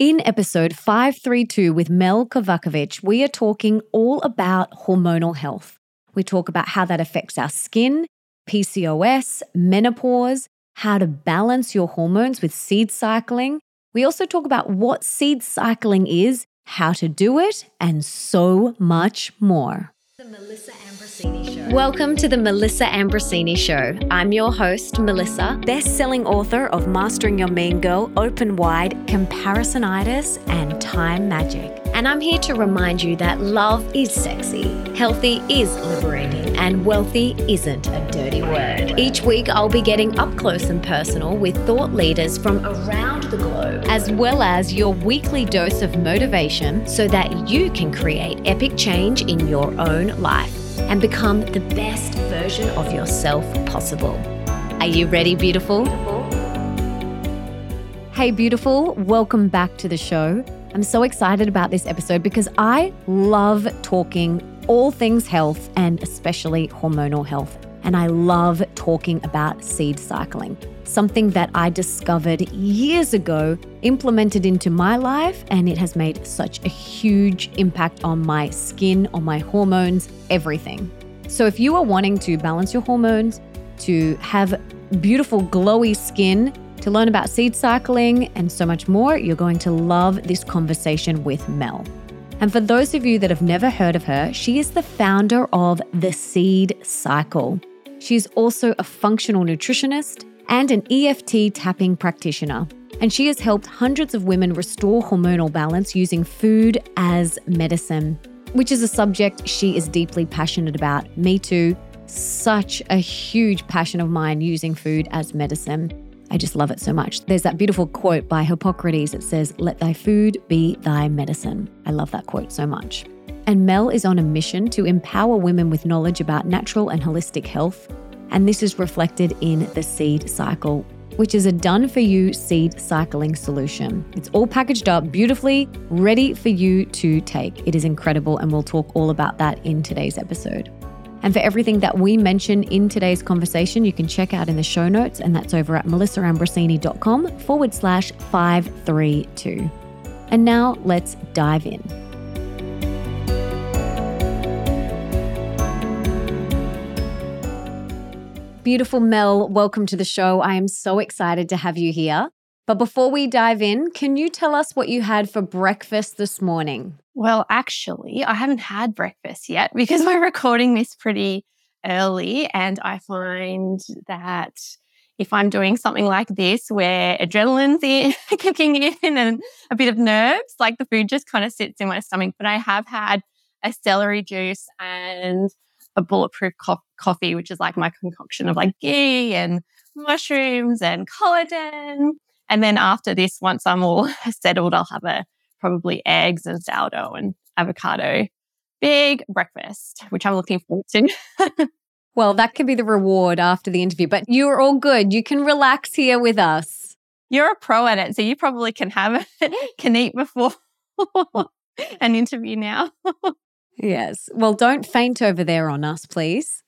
In episode 532 with Mel Kovacevic, we are talking all about hormonal health. We talk about how that affects our skin, PCOS, menopause, how to balance your hormones with seed cycling. We also talk about what seed cycling is, how to do it, and so much more. The Melissa Ambrosini Show. Welcome to the Melissa Ambrosini Show. I'm your host, Melissa, best selling author of Mastering Your Mean Girl, Open Wide, Comparisonitis, and Time Magic. And I'm here to remind you that love is sexy, healthy is liberating, and wealthy isn't a dirty word. Each week, I'll be getting up close and personal with thought leaders from around the globe, as well as your weekly dose of motivation so that you can create epic change in your own life and become the best version of yourself possible. Are you ready, beautiful? Hey, beautiful, welcome back to the show. I'm so excited about this episode because I love talking all things health and especially hormonal health. And I love talking about seed cycling, something that I discovered years ago, implemented into my life, and it has made such a huge impact on my skin, on my hormones, everything. So, if you are wanting to balance your hormones, to have beautiful, glowy skin, to learn about seed cycling, and so much more, you're going to love this conversation with Mel. And for those of you that have never heard of her, she is the founder of The Seed Cycle. She's also a functional nutritionist and an EFT tapping practitioner. And she has helped hundreds of women restore hormonal balance using food as medicine, which is a subject she is deeply passionate about. Me too. Such a huge passion of mine using food as medicine. I just love it so much. There's that beautiful quote by Hippocrates that says, Let thy food be thy medicine. I love that quote so much. And Mel is on a mission to empower women with knowledge about natural and holistic health. And this is reflected in the seed cycle, which is a done for you seed cycling solution. It's all packaged up beautifully, ready for you to take. It is incredible, and we'll talk all about that in today's episode. And for everything that we mention in today's conversation, you can check out in the show notes, and that's over at melissaambrosini.com forward slash 532. And now let's dive in. Beautiful Mel, welcome to the show. I am so excited to have you here. But before we dive in, can you tell us what you had for breakfast this morning? Well, actually, I haven't had breakfast yet because we're recording this pretty early. And I find that if I'm doing something like this where adrenaline's in, kicking in and a bit of nerves, like the food just kind of sits in my stomach. But I have had a celery juice and a bulletproof co- coffee, which is like my concoction of like ghee and mushrooms and collagen. And then after this, once I'm all settled, I'll have a probably eggs and sourdough and avocado. Big breakfast, which I'm looking forward to. well, that could be the reward after the interview, but you're all good. You can relax here with us. You're a pro at it, so you probably can have it, can eat before an interview now. yes. Well, don't faint over there on us, please.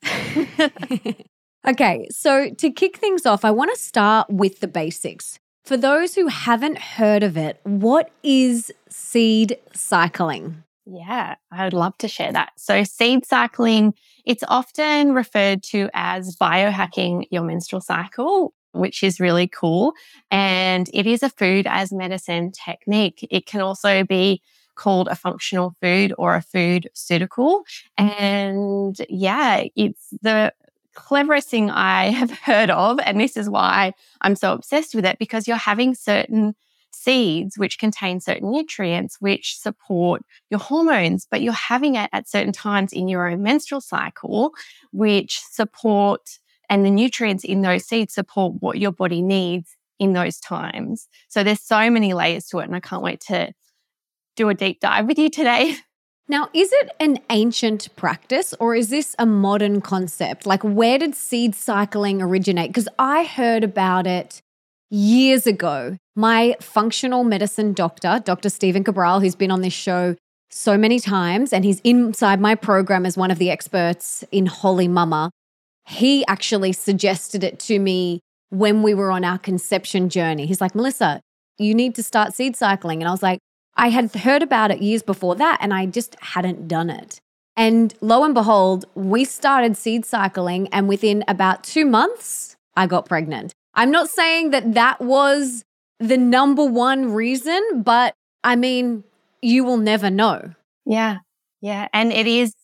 okay, so to kick things off, I want to start with the basics. For those who haven't heard of it, what is seed cycling? Yeah, I would love to share that. So, seed cycling, it's often referred to as biohacking your menstrual cycle, which is really cool. And it is a food as medicine technique. It can also be called a functional food or a food pseudocul. And yeah, it's the cleverest thing I have heard of. And this is why I'm so obsessed with it because you're having certain seeds which contain certain nutrients which support your hormones, but you're having it at certain times in your own menstrual cycle, which support and the nutrients in those seeds support what your body needs in those times. So there's so many layers to it, and I can't wait to do a deep dive with you today. Now, is it an ancient practice or is this a modern concept? Like, where did seed cycling originate? Because I heard about it years ago. My functional medicine doctor, Dr. Stephen Cabral, who's been on this show so many times, and he's inside my program as one of the experts in Holy Mama, he actually suggested it to me when we were on our conception journey. He's like, Melissa, you need to start seed cycling. And I was like, I had heard about it years before that and I just hadn't done it. And lo and behold, we started seed cycling, and within about two months, I got pregnant. I'm not saying that that was the number one reason, but I mean, you will never know. Yeah. Yeah. And it is,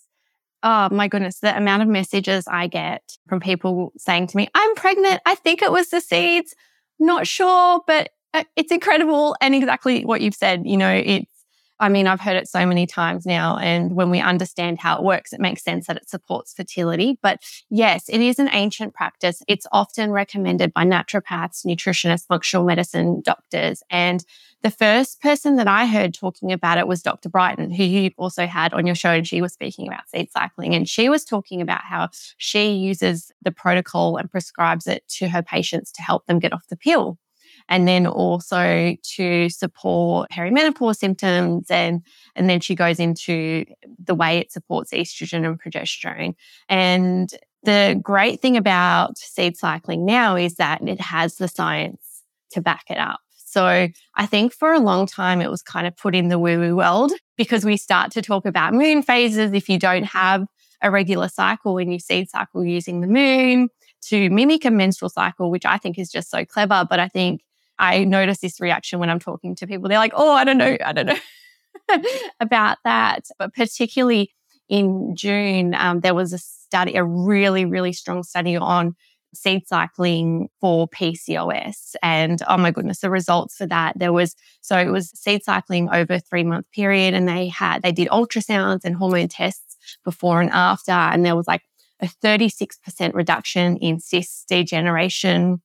oh my goodness, the amount of messages I get from people saying to me, I'm pregnant. I think it was the seeds. Not sure, but Uh, it's incredible. And exactly what you've said, you know, it's, I mean, I've heard it so many times now. And when we understand how it works, it makes sense that it supports fertility. But yes, it is an ancient practice. It's often recommended by naturopaths, nutritionists, functional medicine doctors. And the first person that I heard talking about it was Dr. Brighten, who you also had on your show. And she was speaking about seed cycling. And she was talking about how she uses the protocol and prescribes it to her patients to help them get off the pill and then also to support perimenopause symptoms and and then she goes into the way it supports estrogen and progesterone and the great thing about seed cycling now is that it has the science to back it up so I think for a long time it was kind of put in the woo woo world because we start to talk about moon phases if you don't have a regular cycle when you seed cycle using the moon to mimic a menstrual cycle, which I think is just so clever. But I think I notice this reaction when I'm talking to people. They're like, oh, I don't know, I don't know about that. But particularly in June, um, there was a study, a really, really strong study on seed cycling for PCOS. And oh my goodness, the results for that. There was, so it was seed cycling over a three month period and they had, they did ultrasounds and hormone tests before and after. And there was like a 36% reduction in cyst degeneration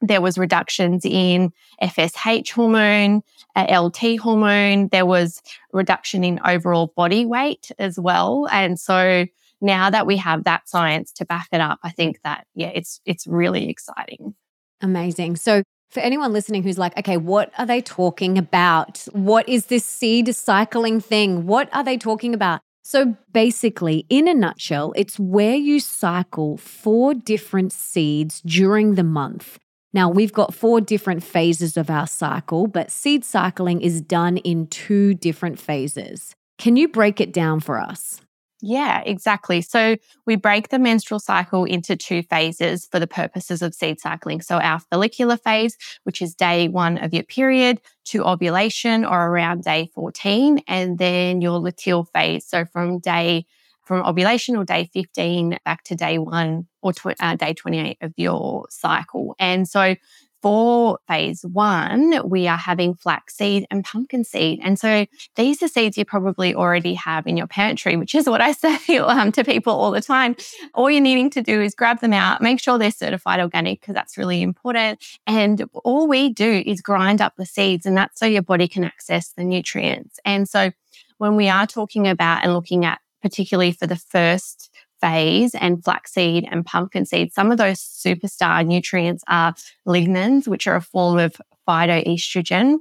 there was reductions in FSH hormone, LH hormone. There was reduction in overall body weight as well. And so now that we have that science to back it up, I think that yeah, it's it's really exciting. Amazing. So for anyone listening who's like, okay, what are they talking about? What is this seed cycling thing? What are they talking about? So basically, in a nutshell, it's where you cycle four different seeds during the month. Now, we've got four different phases of our cycle, but seed cycling is done in two different phases. Can you break it down for us? Yeah, exactly. So we break the menstrual cycle into two phases for the purposes of seed cycling. So our follicular phase, which is day one of your period to ovulation or around day 14, and then your luteal phase. So from day from ovulation or day 15 back to day one or uh, day 28 of your cycle. And so for phase one, we are having flaxseed and pumpkin seed. And so these are seeds you probably already have in your pantry, which is what I say um, to people all the time. All you're needing to do is grab them out, make sure they're certified organic, because that's really important. And all we do is grind up the seeds, and that's so your body can access the nutrients. And so when we are talking about and looking at particularly for the first phase and flaxseed and pumpkin seed, some of those superstar nutrients are lignans, which are a form of phytoestrogen.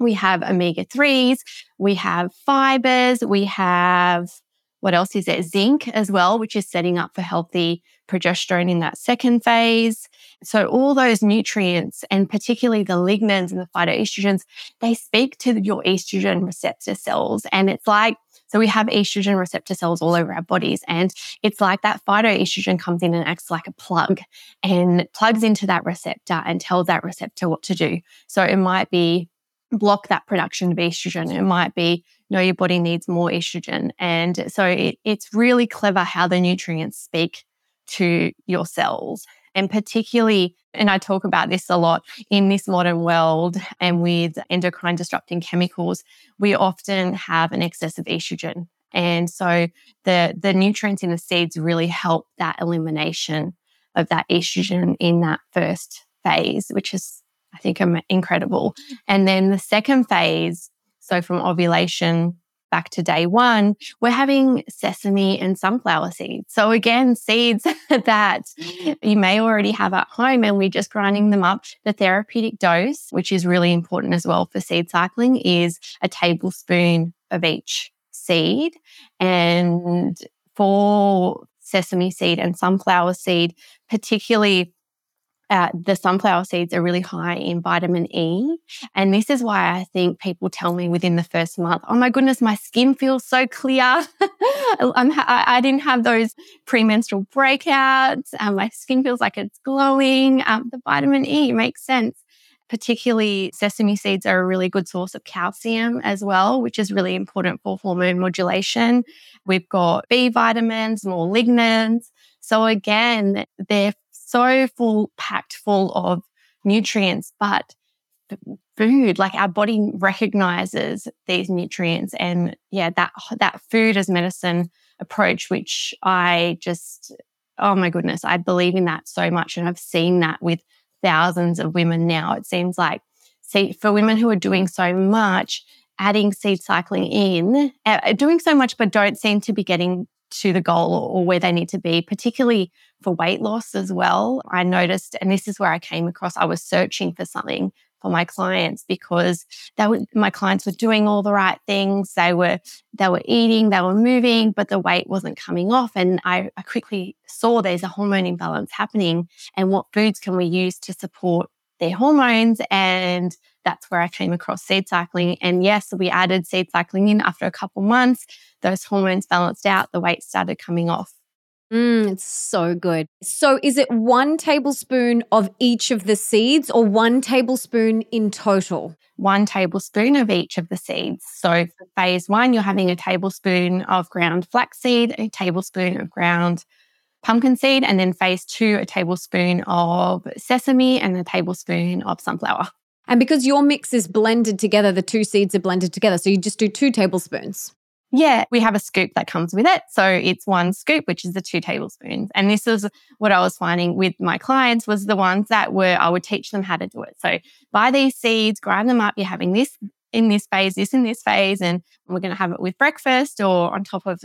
We have omega 3s, we have fibers, we have what else is there? Zinc as well, which is setting up for healthy progesterone in that second phase. So all those nutrients and particularly the lignans and the phytoestrogens, they speak to your estrogen receptor cells. And it's like so we have estrogen receptor cells all over our bodies. And it's like that phytoestrogen comes in and acts like a plug and plugs into that receptor and tells that receptor what to do. So it might be block that production of estrogen. It might be, know your body needs more estrogen. And so it, it's really clever how the nutrients speak to your cells and particularly, and I talk about this a lot in this modern world and with endocrine disrupting chemicals, we often have an excess of estrogen. And so the, the nutrients in the seeds really help that elimination of that estrogen in that first phase, which is, I think, incredible. And then the second phase, so from ovulation back to day one, we're having sesame and sunflower seeds. So again, seeds that mm. you may already have at home and we're just grinding them up. The therapeutic dose, which is really important as well for seed cycling, is a tablespoon of each seed. And for sesame seed and sunflower seed, particularly uh, the sunflower seeds are really high in vitamin E. And this is why I think people tell me within the first month, oh my goodness, my skin feels so clear. I, I didn't have those premenstrual breakouts. Um, my skin feels like it's glowing. Um, the vitamin E makes sense. Particularly, sesame seeds are a really good source of calcium as well, which is really important for hormone modulation. We've got B vitamins, more lignans. So, again, they're so full, packed full of nutrients, but food, like our body recognizes these nutrients. And yeah, that, that food as medicine approach, which I just, oh my goodness, I believe in that so much. And I've seen that with thousands of women now. It seems like, see, for women who are doing so much, adding seed cycling in, uh, doing so much, but don't seem to be getting to the goal or where they need to be, particularly for weight loss as well. I noticed, and this is where I came across, I was searching for something for my clients because they were, my clients were doing all the right things. They were, they were eating, they were moving, but the weight wasn't coming off. And I, I quickly saw there's a hormone imbalance happening and what foods can we use to support their hormones and that's where I came across seed cycling. And yes, we added seed cycling in after a couple months. Those hormones balanced out, the weight started coming off. Mm, it's so good. So, is it one tablespoon of each of the seeds or one tablespoon in total? One tablespoon of each of the seeds. So, for phase one, you're having a tablespoon of ground flaxseed, a tablespoon of ground pumpkin seed, and then phase two, a tablespoon of sesame and a tablespoon of sunflower. And because your mix is blended together, the two seeds are blended together. So you just do two tablespoons. Yeah, we have a scoop that comes with it. So it's one scoop, which is the two tablespoons. And this is what I was finding with my clients was the ones that were, I would teach them how to do it. So buy these seeds, grind them up. You're having this in this phase, this in this phase, and we're going to have it with breakfast or on top of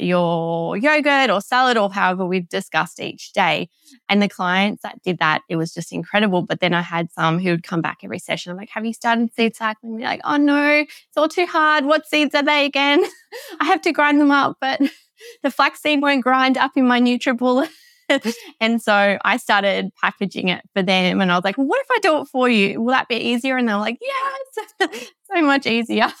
your yogurt or salad or however we've discussed each day. And the clients that did that, it was just incredible. But then I had some who would come back every session. I'm like, have you started seed cycling? They're like, oh no, it's all too hard. What seeds are they again? I have to grind them up, but the flaxseed won't grind up in my NutriBullet. and so I started packaging it for them. And I was like, what if I do it for you? Will that be easier? And they're like, yes, so much easier.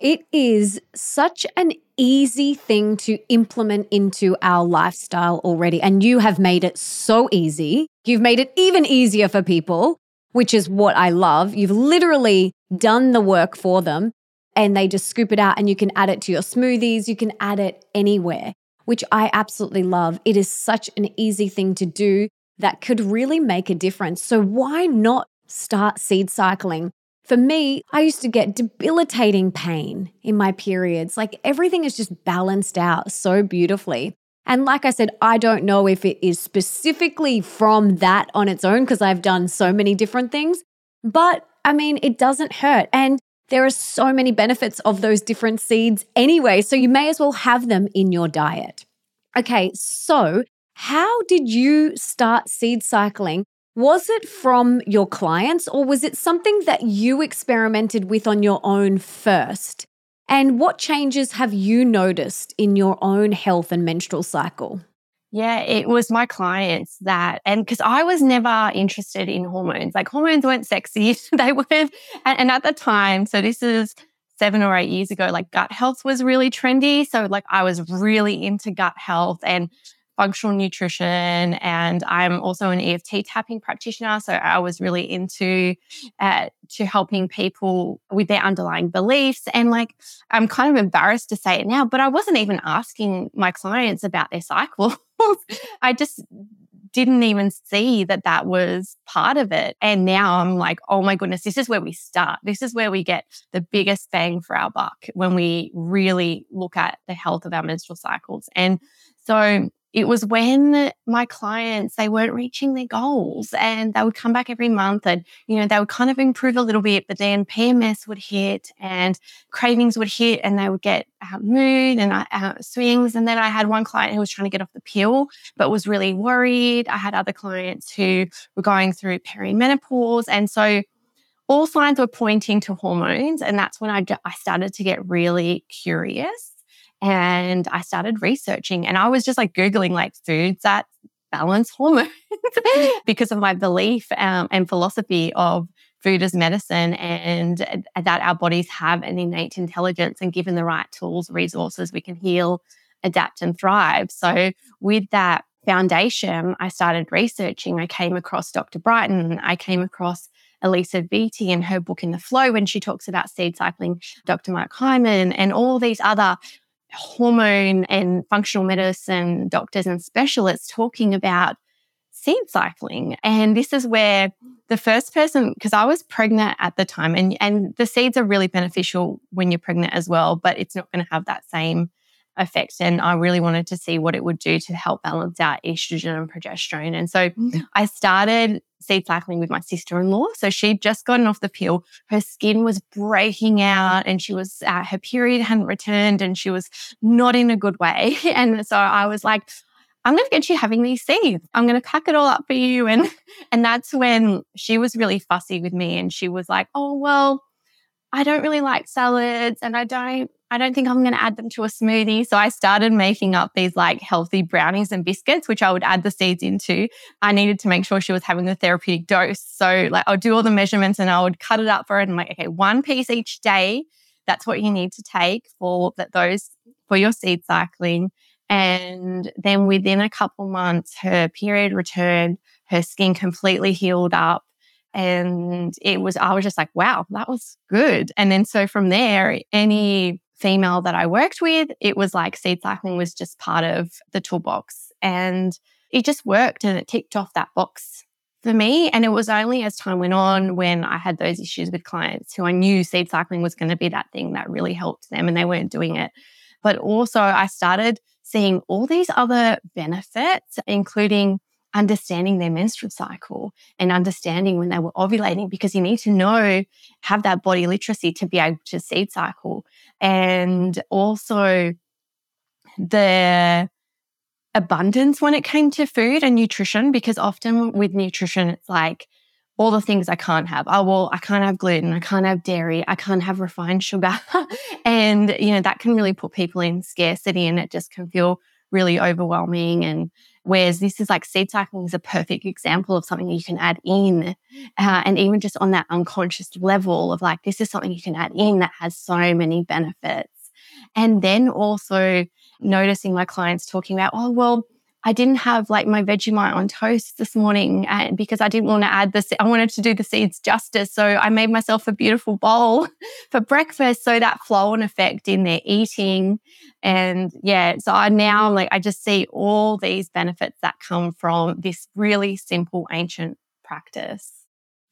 It is such an easy thing to implement into our lifestyle already. And you have made it so easy. You've made it even easier for people, which is what I love. You've literally done the work for them and they just scoop it out and you can add it to your smoothies. You can add it anywhere which I absolutely love. It is such an easy thing to do that could really make a difference. So, why not start seed cycling? For me, I used to get debilitating pain in my periods. Like everything is just balanced out so beautifully. And like I said, I don't know if it is specifically from that on its own because I've done so many different things, but I mean, it doesn't hurt. And there are so many benefits of those different seeds anyway, so you may as well have them in your diet. Okay, so how did you start seed cycling? Was it from your clients or was it something that you experimented with on your own first? And what changes have you noticed in your own health and menstrual cycle? Yeah, it was my clients that, and because I was never interested in hormones, like hormones weren't sexy. they weren't, and, and at the time, so this is seven or eight years ago, like gut health was really trendy. So, like, I was really into gut health and functional nutrition. And I'm also an EFT tapping practitioner. So I was really into uh, to helping people with their underlying beliefs. And like, I'm kind of embarrassed to say it now, but I wasn't even asking my clients about their cycle. I just didn't even see that that was part of it. And now I'm like, oh my goodness, this is where we start. This is where we get the biggest bang for our buck when we really look at the health of our menstrual cycles. And so it was when my clients they weren't reaching their goals and they would come back every month and you know they would kind of improve a little bit but then pms would hit and cravings would hit and they would get mood and swings and then i had one client who was trying to get off the pill but was really worried. I had other clients who were going through perimenopause and so all signs were pointing to hormones and that's when I, I started to get really curious and I started researching and I was just like Googling like foods that balance hormones because of my belief um, and philosophy of food as medicine and that our bodies have an innate intelligence and given the right tools, resources, we can heal, adapt, and thrive. So, with that foundation, I started researching. I came across Dr. Brighten, I came across Alisa Vitti in her book In the Flow when she talks about seed cycling, Dr. Mark Hyman, and all these other hormone and functional medicine doctors and specialists talking about seed cycling. And this is where the first person, because I was pregnant at the time, and, and the seeds are really beneficial when you're pregnant as well, but it's not going to have that same effect. And I really wanted to see what it would do to help balance out estrogen and progesterone. And so mm. I started seed cycling with my sister in law. So she'd just gotten off the pill. Her skin was breaking out and she was, uh, her period hadn't returned and she was not in a good way. And so I was like, I'm going to get you having these seeds. I'm going to pack it all up for you. And, and that's when she was really fussy with me and she was like, oh, well, I don't really like salads and I don't I don't think I'm going to add them to a smoothie. So I started making up these like healthy brownies and biscuits, which I would add the seeds into. I needed to make sure she was having the therapeutic dose. So like I'll do all the measurements and I would cut it up for her and I'm like, okay, one piece each day. That's what you need to take for that those for your seed cycling. And then within a couple months, her period returned, her skin completely healed up. And it was, I was just like, wow, that was good. And then so from there, any female that I worked with, it was like seed cycling was just part of the toolbox. And it just worked and it ticked off that box for me. And it was only as time went on when I had those issues with clients who I knew seed cycling was going to be that thing that really helped them and they weren't doing it. But also, I started seeing all these other benefits, including understanding their menstrual cycle and understanding when they were ovulating because you need to know, have that body literacy to be able to seed cycle. And also the abundance when it came to food and nutrition, because often with nutrition, it's like, all the things I can't have. Oh, well, I can't have gluten. I can't have dairy. I can't have refined sugar. and, you know, that can really put people in scarcity and it just can feel really overwhelming. And Whereas this is like seed cycling is a perfect example of something you can add in. Uh, and even just on that unconscious level of like, this is something you can add in that has so many benefits. And then also noticing my clients talking about, oh, well, I didn't have like my Vegemite on toast this morning and because I didn't want to add this. I wanted to do the seeds justice. So I made myself a beautiful bowl for breakfast. So that flow and effect in their eating. And yeah, so I now like, I just see all these benefits that come from this really simple ancient practice.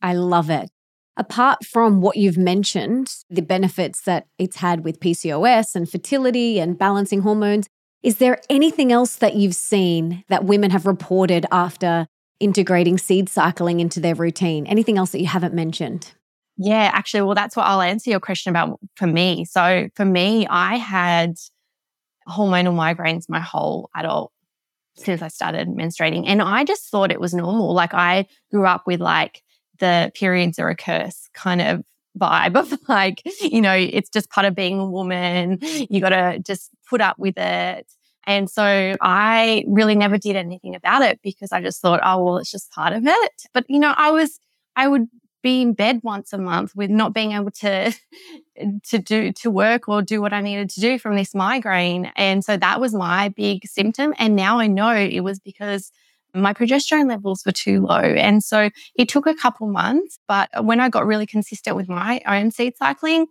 I love it. Apart from what you've mentioned, the benefits that it's had with PCOS and fertility and balancing hormones, is there anything else that you've seen that women have reported after integrating seed cycling into their routine? Anything else that you haven't mentioned? Yeah, actually, well, that's what I'll answer your question about for me. So, for me, I had hormonal migraines my whole adult since I started menstruating. And I just thought it was normal. Like, I grew up with like the periods are a curse kind of vibe of like, you know, it's just part of being a woman. You got to just put up with it. And so I really never did anything about it because I just thought, oh, well, it's just part of it. But, you know, I was, I would be in bed once a month with not being able to, to do, to work or do what I needed to do from this migraine. And so that was my big symptom. And now I know it was because my progesterone levels were too low. And so it took a couple months, but when I got really consistent with my own seed cycling,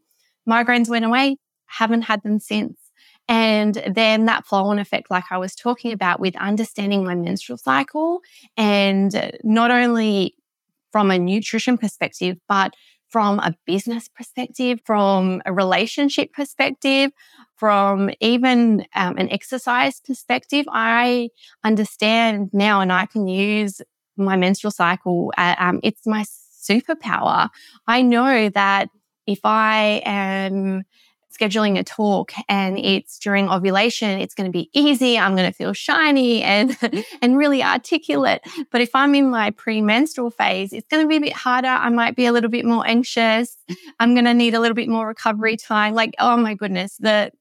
migraines went away, haven't had them since. And then that flow on effect, like I was talking about with understanding my menstrual cycle and not only from a nutrition perspective, but from a business perspective, from a relationship perspective, from even um, an exercise perspective, I understand now and I can use my menstrual cycle. Uh, um, it's my superpower. I know that if I am scheduling a talk and it's during ovulation, it's going to be easy. I'm going to feel shiny and, mm-hmm. and really articulate. But if I'm in my premenstrual phase, it's going to be a bit harder. I might be a little bit more anxious. Mm-hmm. I'm going to need a little bit more recovery time. Like, oh my goodness, the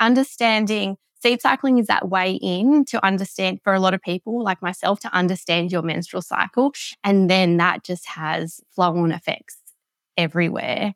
understanding seed cycling is that way in to understand for a lot of people like myself to understand your menstrual cycle. And then that just has flow on effects everywhere.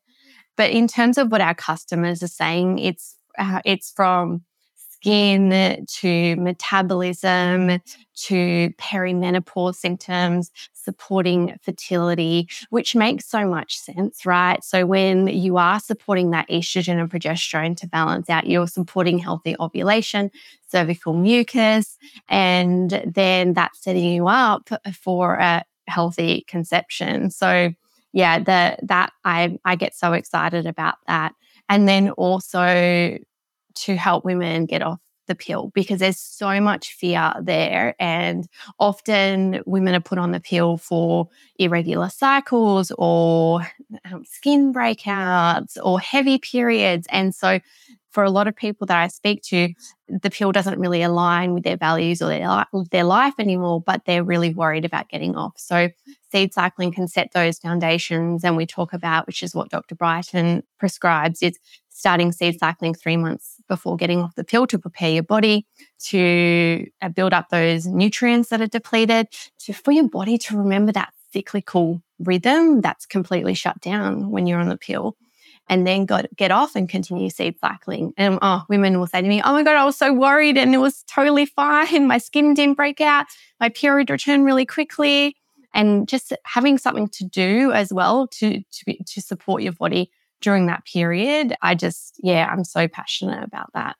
But in terms of what our customers are saying, it's uh, it's from skin to metabolism to perimenopause symptoms, supporting fertility, which makes so much sense, right? So when you are supporting that estrogen and progesterone to balance out, you're supporting healthy ovulation, cervical mucus, and then that's setting you up for a healthy conception. So yeah, the, that I, I get so excited about that. And then also to help women get off the pill because there's so much fear there. And often women are put on the pill for irregular cycles or um, skin breakouts or heavy periods. And so for a lot of people that I speak to, the pill doesn't really align with their values or their, their life anymore, but they're really worried about getting off. So seed cycling can set those foundations. And we talk about, which is what Dr. Brighten prescribes, is starting seed cycling three months before getting off the pill to prepare your body to uh, build up those nutrients that are depleted, to for your body to remember that cyclical rhythm that's completely shut down when you're on the pill. And then got, get off and continue seed cycling. And oh, women will say to me, Oh my God, I was so worried and it was totally fine. My skin didn't break out. My period returned really quickly and just having something to do as well to to, be, to support your body during that period. I just yeah, I'm so passionate about that.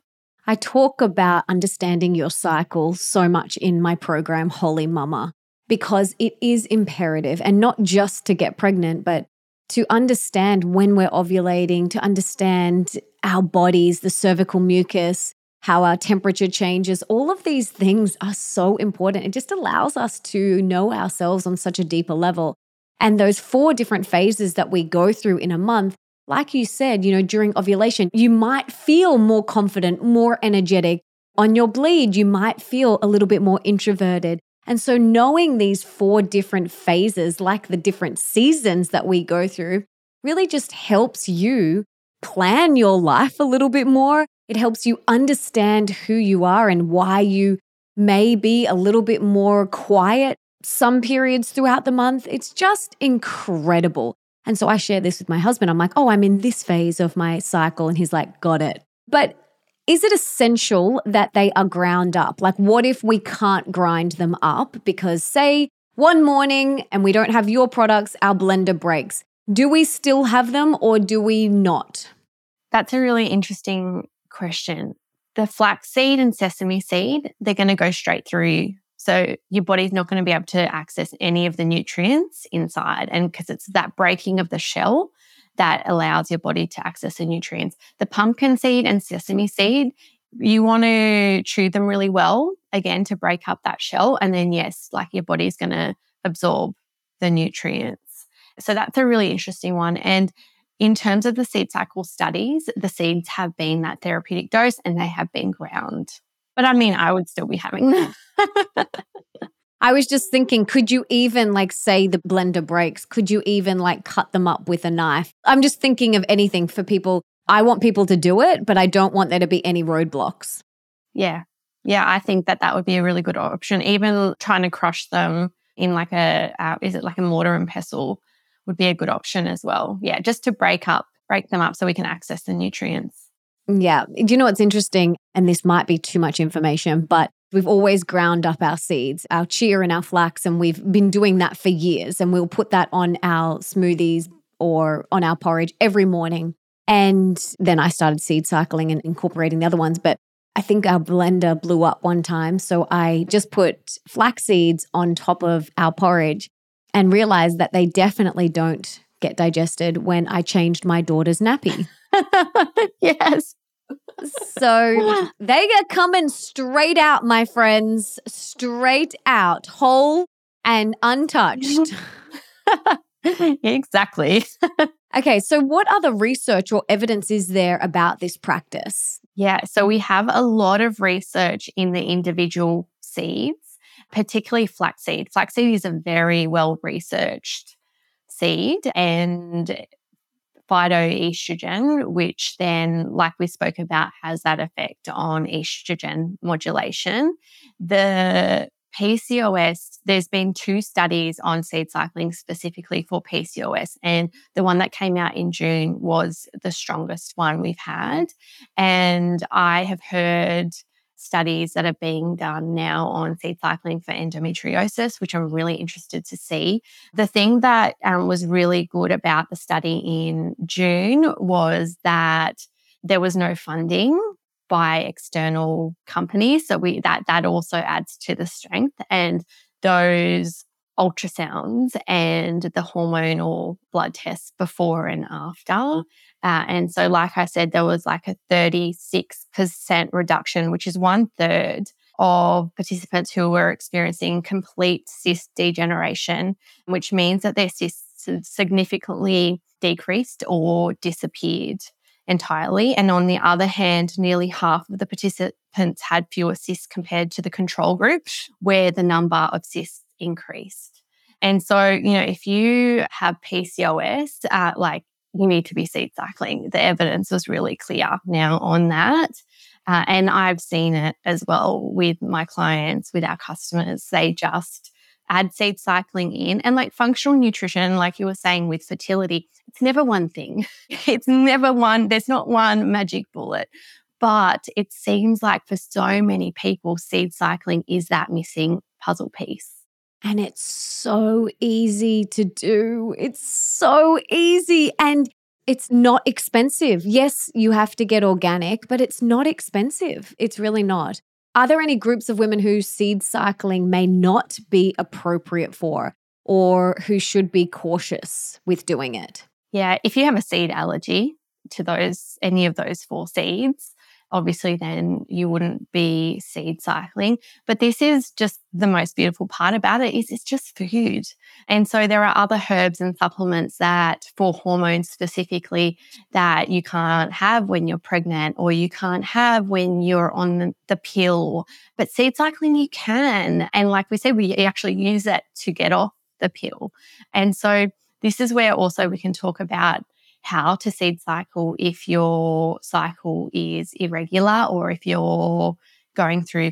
I talk about understanding your cycle so much in my program Holy Mama because it is imperative and not just to get pregnant but to understand when we're ovulating, to understand our bodies, the cervical mucus, how our temperature changes. All of these things are so important. It just allows us to know ourselves on such a deeper level. And those four different phases that we go through in a month, like you said, you know, during ovulation, you might feel more confident, more energetic. On your bleed, you might feel a little bit more introverted. And so, knowing these four different phases, like the different seasons that we go through, really just helps you plan your life a little bit more it helps you understand who you are and why you may be a little bit more quiet some periods throughout the month. It's just incredible. And so I share this with my husband. I'm like, oh, I'm in this phase of my cycle. And he's like, got it. But is it essential that they are ground up? Like, what if we can't grind them up? Because, say, one morning and we don't have your products, our blender breaks. Do we still have them or do we not? That's a really interesting question. The flaxseed and sesame seed, they're going to go straight through. So your body's not going to be able to access any of the nutrients inside. And because it's that breaking of the shell that allows your body to access the nutrients. The pumpkin seed and sesame seed, you want to chew them really well, again, to break up that shell. And then, yes, like your body's going to absorb the nutrients. So that's a really interesting one. And in terms of the seed cycle studies, the seeds have been that therapeutic dose and they have been ground. But I mean, I would still be having them. I was just thinking, could you even like say the blender breaks? Could you even like cut them up with a knife? I'm just thinking of anything for people. I want people to do it, but I don't want there to be any roadblocks. Yeah. Yeah. I think that that would be a really good option. Even trying to crush them in like a, uh, is it like a mortar and pestle? would be a good option as well. Yeah, just to break up, break them up so we can access the nutrients. Yeah. Do you know what's interesting? And this might be too much information, but we've always ground up our seeds, our chia and our flax, and we've been doing that for years. And we'll put that on our smoothies or on our porridge every morning. And then I started seed cycling and incorporating the other ones. But I think our blender blew up one time. So I just put flax seeds on top of our porridge and realized that they definitely don't get digested when I changed my daughter's nappy. yes. So they are coming straight out, my friends, straight out, whole and untouched. exactly. okay, so what other research or evidence is there about this practice? Yeah, so we have a lot of research in the individual seeds particularly flaxseed. Flaxseed is a very well researched seed and phytoestrogen, which then, like we spoke about, has that effect on estrogen modulation. The PCOS, there's been two studies on seed cycling specifically for PCOS, and the one that came out in June was the strongest one we've had. And I have heard studies that are being done now on seed cycling for endometriosis, which I'm really interested to see. The thing that um, was really good about the study in June was that there was no funding by external companies. So we that that also adds to the strength. And those ultrasounds and the hormonal blood tests before and after. Uh, and so, like I said, there was like a 36% reduction, which is one third of participants who were experiencing complete cyst degeneration, which means that their cysts significantly decreased or disappeared entirely. And on the other hand, nearly half of the participants had fewer cysts compared to the control group, where the number of cysts increased. And so, you know, if you have PCOS, uh, like you need to be seed cycling. The evidence was really clear now on that. Uh, and I've seen it as well with my clients, with our customers. They just add seed cycling in and like functional nutrition, like you were saying with fertility, it's never one thing. It's never one, there's not one magic bullet. But it seems like for so many people, seed cycling is that missing puzzle piece. And it's so easy to do. It's so easy. And it's not expensive. Yes, you have to get organic, but it's not expensive. It's really not. Are there any groups of women who seed cycling may not be appropriate for or who should be cautious with doing it? Yeah, if you have a seed allergy to those any of those four seeds, obviously then you wouldn't be seed cycling. But this is just the most beautiful part about it is it's just food. And so there are other herbs and supplements that for hormones specifically that you can't have when you're pregnant or you can't have when you're on the pill. But seed cycling you can. And like we said, we actually use it to get off the pill. And so this is where also we can talk about how to seed cycle if your cycle is irregular or if you're going through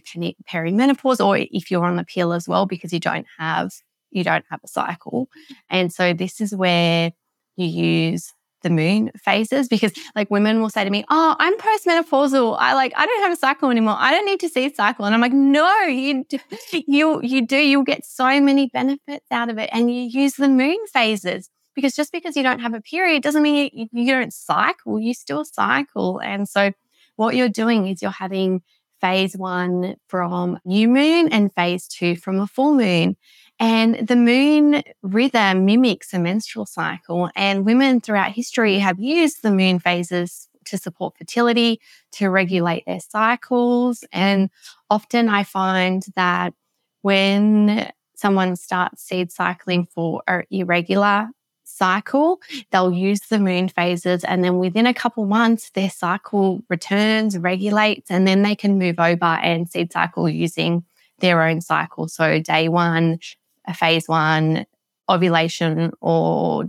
perimenopause or if you're on the pill as well because you don't have you don't have a cycle. And so this is where you use the moon phases because like women will say to me, "Oh, I'm postmenopausal. I like I don't have a cycle anymore. I don't need to see cycle." And I'm like, "No, you do, you you do. You'll get so many benefits out of it and you use the moon phases." Because just because you don't have a period doesn't mean you, you don't cycle, you still cycle. And so what you're doing is you're having phase one from new moon and phase two from a full moon. And the moon rhythm mimics a menstrual cycle. And women throughout history have used the moon phases to support fertility, to regulate their cycles. And often I find that when someone starts seed cycling for irregular cycle, they'll use the moon phases. And then within a couple months, their cycle returns, regulates, and then they can move over and seed cycle using their own cycle. So day one, a phase one, ovulation, or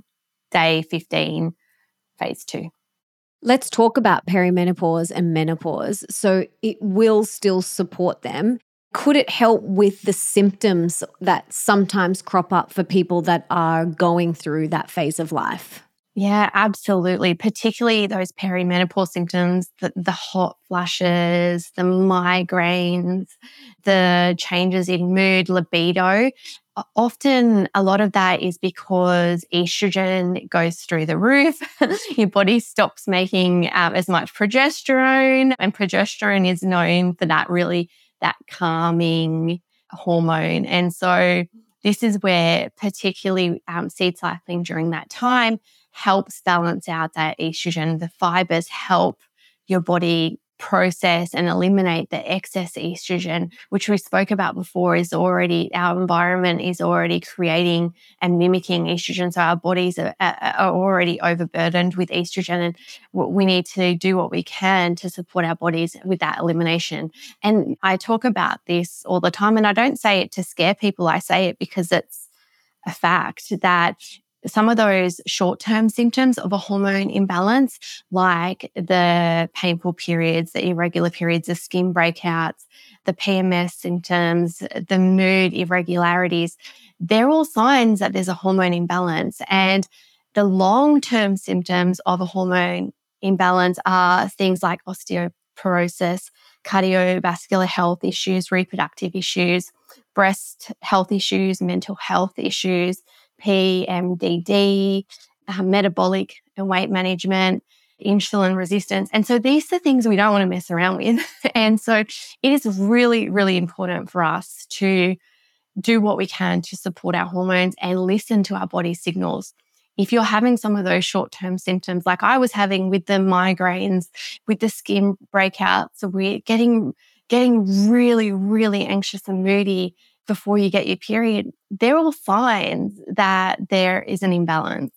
day 15, phase two. Let's talk about perimenopause and menopause. So it will still support them. Could it help with the symptoms that sometimes crop up for people that are going through that phase of life? Yeah, absolutely. Particularly those perimenopause symptoms, the, the hot flushes, the migraines, the changes in mood, libido. Often, a lot of that is because estrogen goes through the roof. Your body stops making um, as much progesterone, and progesterone is known for that really that calming hormone. And so this is where particularly um, seed cycling during that time helps balance out that estrogen. The fibers help your body process and eliminate the excess estrogen, which we spoke about before, is already our environment is already creating and mimicking estrogen. So our bodies are, are already overburdened with estrogen, and we need to do what we can to support our bodies with that elimination. And I talk about this all the time, and I don't say it to scare people, I say it because it's a fact that some of those short term symptoms of a hormone imbalance, like the painful periods, the irregular periods, the skin breakouts, the PMS symptoms, the mood irregularities, they're all signs that there's a hormone imbalance. And the long term symptoms of a hormone imbalance are things like osteoporosis, cardiovascular health issues, reproductive issues, breast health issues, mental health issues, PMDD, uh, metabolic and weight management, insulin resistance. And so these are things we don't want to mess around with. and so it is really, really important for us to do what we can to support our hormones and listen to our body signals. If you're having some of those short term symptoms, like I was having with the migraines, with the skin breakouts, we're getting, getting really, really anxious and moody before you get your period, they're all signs that there is an imbalance.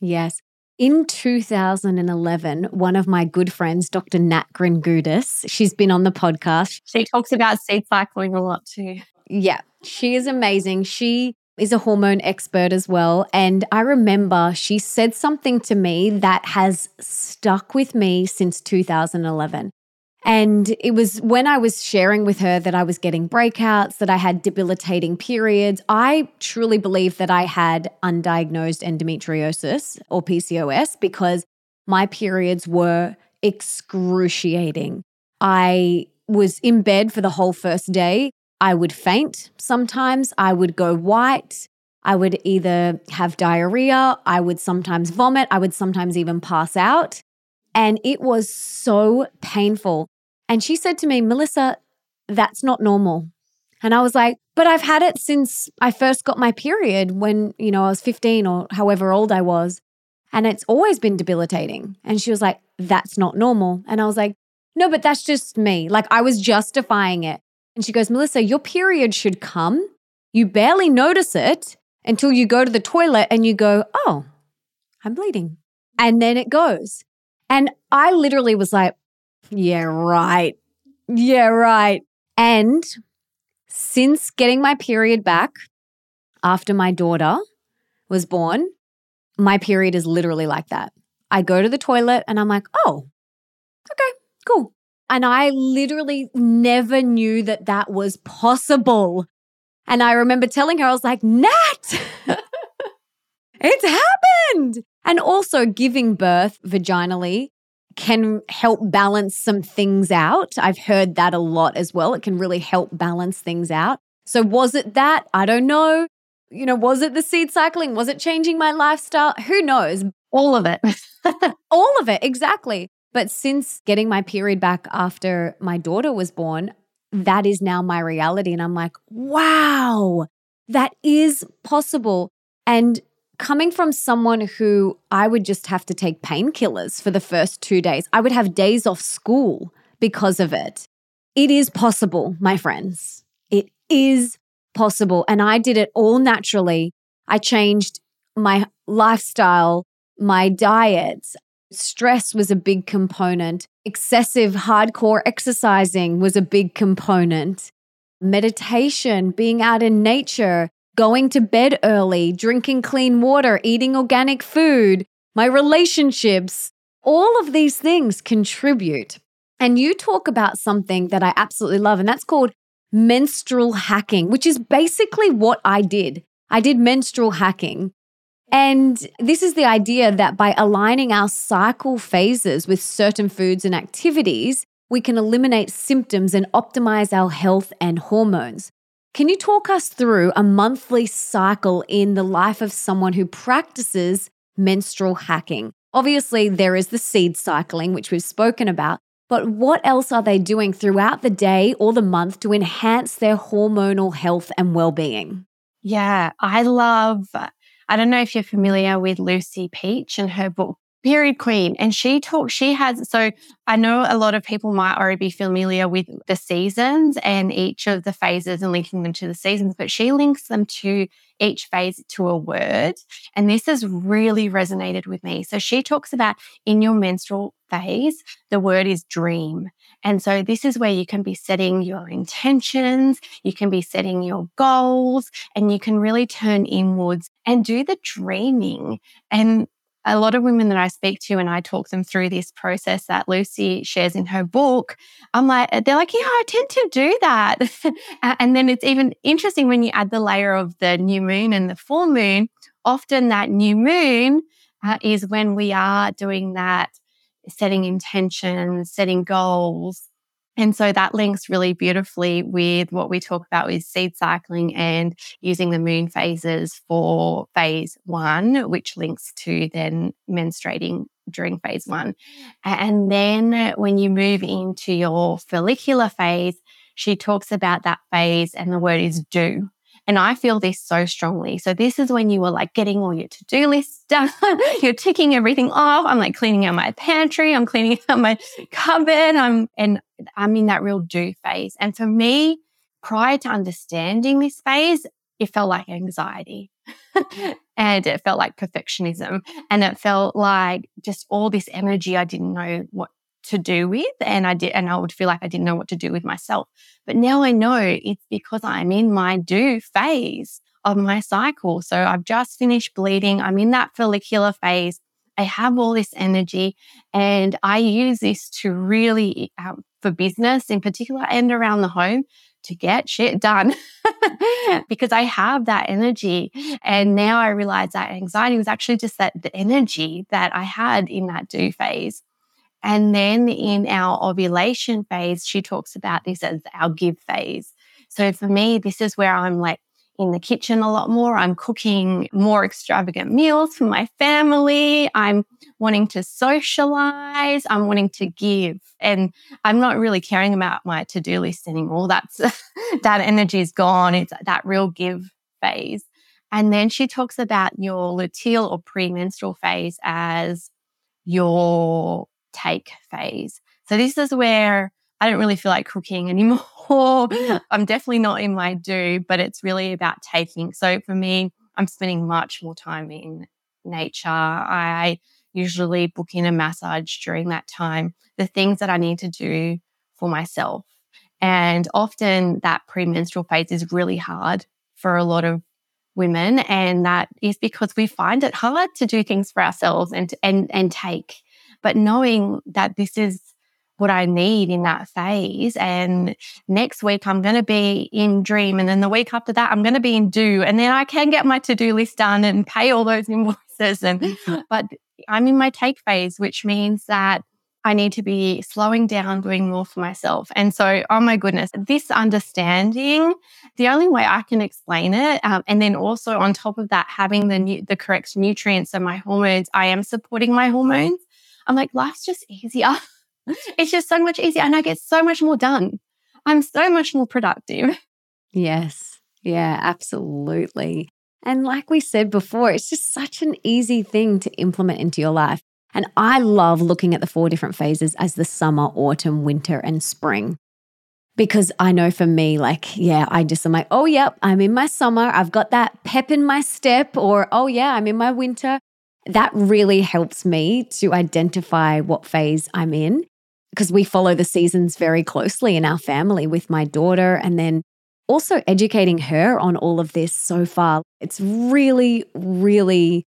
Yes. In 2011, one of my good friends, Dr. Nat Kringoudis, she's been on the podcast. She talks about seed cycling a lot too. Yeah, she is amazing. She is a hormone expert as well. And I remember she said something to me that has stuck with me since 2011. And it was when I was sharing with her that I was getting breakouts, that I had debilitating periods. I truly believe that I had undiagnosed endometriosis or PCOS because my periods were excruciating. I was in bed for the whole first day. I would faint sometimes, I would go white. I would either have diarrhea, I would sometimes vomit, I would sometimes even pass out. And it was so painful. And she said to me, Melissa, that's not normal. And I was like, but I've had it since I first got my period when, you know, I was 15 or however old I was. And it's always been debilitating. And she was like, that's not normal. And I was like, no, but that's just me. Like I was justifying it. And she goes, Melissa, your period should come. You barely notice it until you go to the toilet and you go, oh, I'm bleeding. And then it goes. And I literally was like, yeah, right. Yeah, right. And since getting my period back after my daughter was born, my period is literally like that. I go to the toilet and I'm like, oh, okay, cool. And I literally never knew that that was possible. And I remember telling her, I was like, Nat, it's happened. And also giving birth vaginally can help balance some things out. I've heard that a lot as well. It can really help balance things out. So, was it that? I don't know. You know, was it the seed cycling? Was it changing my lifestyle? Who knows? All of it. All of it, exactly. But since getting my period back after my daughter was born, that is now my reality. And I'm like, wow, that is possible. And coming from someone who I would just have to take painkillers for the first two days, I would have days off school because of it. It is possible, my friends. It is possible. And I did it all naturally. I changed my lifestyle, my diet. Stress was a big component. Excessive hardcore exercising was a big component. Meditation, being out in nature, going to bed early, drinking clean water, eating organic food, my relationships, all of these things contribute. And you talk about something that I absolutely love, and that's called menstrual hacking, which is basically what I did. I did menstrual hacking. And this is the idea that by aligning our cycle phases with certain foods and activities, we can eliminate symptoms and optimize our health and hormones. Can you talk us through a monthly cycle in the life of someone who practices menstrual hacking? Obviously, there is the seed cycling, which we've spoken about, but what else are they doing throughout the day or the month to enhance their hormonal health and well being? Yeah, I love, I don't know if you're familiar with Lucy Peach and her book, period queen. And she talks, she has, so I know a lot of people might already be familiar with the seasons and each of the phases and linking them to the seasons, but she links them to each phase to a word. And this has really resonated with me. So she talks about in your menstrual phase, the word is dream. And so this is where you can be setting your intentions, you can be setting your goals, and you can really turn inwards and do the dreaming. And a lot of women that I speak to and I talk them through this process that Lucy shares in her book, I'm like, they're like, yeah, I tend to do that. and then it's even interesting when you add the layer of the new moon and the full moon. Often that new moon uh, is when we are doing that, setting intentions, setting goals, and so that links really beautifully with what we talk about with seed cycling and using the moon phases for phase one, which links to then menstruating during phase one. And then when you move into your follicular phase, she talks about that phase and the word is do. And I feel this so strongly. So this is when you were like getting all your to-do lists done. You're ticking everything off. I'm like cleaning out my pantry. I'm cleaning out my cupboard. I'm, and I'm in that real do phase. And for me, prior to understanding this phase, it felt like anxiety and it felt like perfectionism and it felt like just all this energy I didn't know what to do with and I did and I would feel like I didn't know what to do with myself. But now I know it's because I'm in my do phase of my cycle. So I've just finished bleeding. I'm in that follicular phase. I have all this energy and I use this to really um, for business in particular and around the home to get shit done because I have that energy. Mm-hmm. And now I realize that anxiety was actually just that the energy that I had in that do phase. And then in our ovulation phase, she talks about this as our give phase. So for me, this is where I'm like in the kitchen a lot more. I'm cooking more extravagant meals for my family. I'm wanting to socialize. I'm wanting to give. And I'm not really caring about my to do list anymore. That's that energy is gone. It's that real give phase. And then she talks about your luteal or premenstrual phase as your take phase. So this is where I don't really feel like cooking anymore. I'm definitely not in my do, but it's really about taking. So for me, I'm spending much more time in nature. I usually book in a massage during that time, the things that I need to do for myself. And often that premenstrual phase is really hard for a lot of women. And that is because we find it hard to do things for ourselves and, and, and take but knowing that this is what I need in that phase. And next week, I'm going to be in dream. And then the week after that, I'm going to be in do. And then I can get my to do list done and pay all those invoices. And, but I'm in my take phase, which means that I need to be slowing down, doing more for myself. And so, oh my goodness, this understanding, the only way I can explain it, um, and then also on top of that, having the the correct nutrients and my hormones, I am supporting my hormones. I'm like, life's just easier. it's just so much easier. And I get so much more done. I'm so much more productive. Yes. Yeah, absolutely. And like we said before, it's just such an easy thing to implement into your life. And I love looking at the four different phases as the summer, autumn, winter, and spring. Because I know for me, like, yeah, I just am like, oh, yep, I'm in my summer. I've got that pep in my step. Or, oh, yeah, I'm in my winter that really helps me to identify what phase I'm in because we follow the seasons very closely in our family with my daughter and then also educating her on all of this so far. It's really, really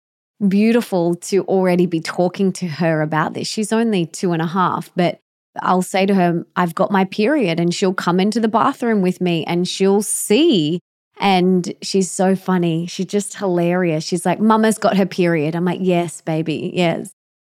beautiful to already be talking to her about this. She's only two and a half, but I'll say to her, I've got my period, and she'll come into the bathroom with me and she'll see and she's so funny. She's just hilarious. She's like, Mama's got her period. I'm like, Yes, baby, yes.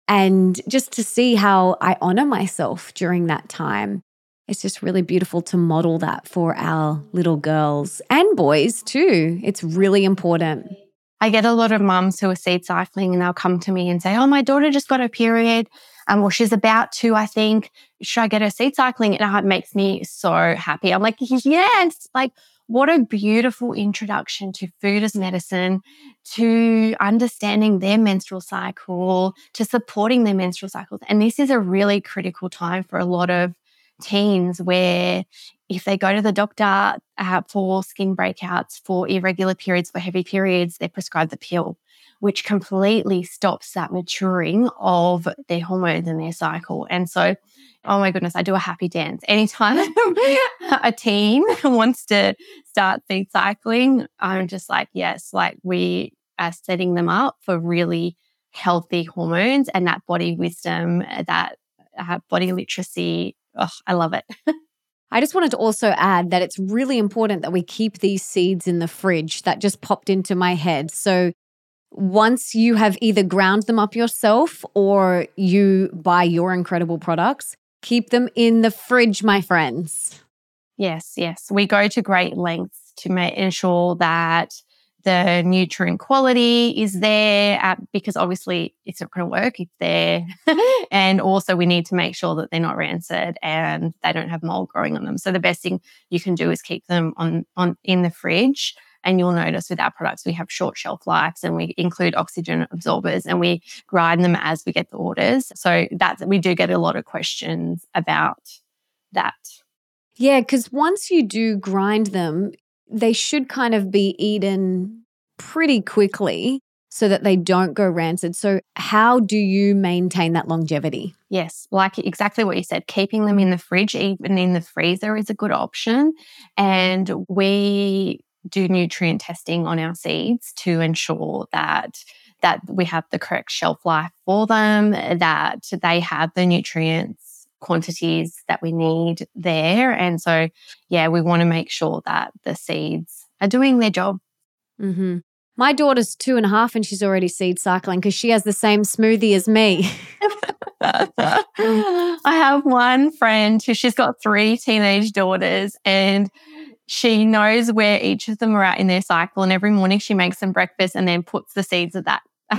And just to see how I honor myself during that time, it's just really beautiful to model that for our little girls and boys too. It's really important. I get a lot of mums who are seed cycling and they'll come to me and say, Oh, my daughter just got her period. Um, well, she's about to, I think. Should I get her seed cycling? And it makes me so happy. I'm like, Yes. Like, what a beautiful introduction to food as medicine, to understanding their menstrual cycle, to supporting their menstrual cycles. And this is a really critical time for a lot of teens where if they go to the doctor uh, for skin breakouts, for irregular periods, for heavy periods, they're prescribed the pill, which completely stops that maturing of their hormones and their cycle. And so, oh my goodness, I do a happy dance. Anytime a teen wants to start seed cycling, I'm just like, yes, like we are setting them up for really healthy hormones and that body wisdom, that uh, body literacy. Oh, I love it. I just wanted to also add that it's really important that we keep these seeds in the fridge. That just popped into my head. So once you have either ground them up yourself or you buy your incredible products, keep them in the fridge, my friends. Yes, yes. We go to great lengths to make ensure that the nutrient quality is there because obviously it's not going to work if they're and also we need to make sure that they're not rancid and they don't have mold growing on them so the best thing you can do is keep them on on in the fridge and you'll notice with our products we have short shelf lives and we include oxygen absorbers and we grind them as we get the orders so that's, we do get a lot of questions about that yeah because once you do grind them they should kind of be eaten pretty quickly so that they don't go rancid. So, how do you maintain that longevity? Yes, like exactly what you said, keeping them in the fridge, even in the freezer, is a good option. And we do nutrient testing on our seeds to ensure that that we have the correct shelf life for them, that they have the nutrients quantities that we need there. And so, yeah, we want to make sure that the seeds are doing their job. Mm-hmm. My daughter's two and a half and she's already seed cycling because she has the same smoothie as me. I have one friend who she's got three teenage daughters and she knows where each of them are at in their cycle. And every morning she makes them breakfast and then puts the seeds of that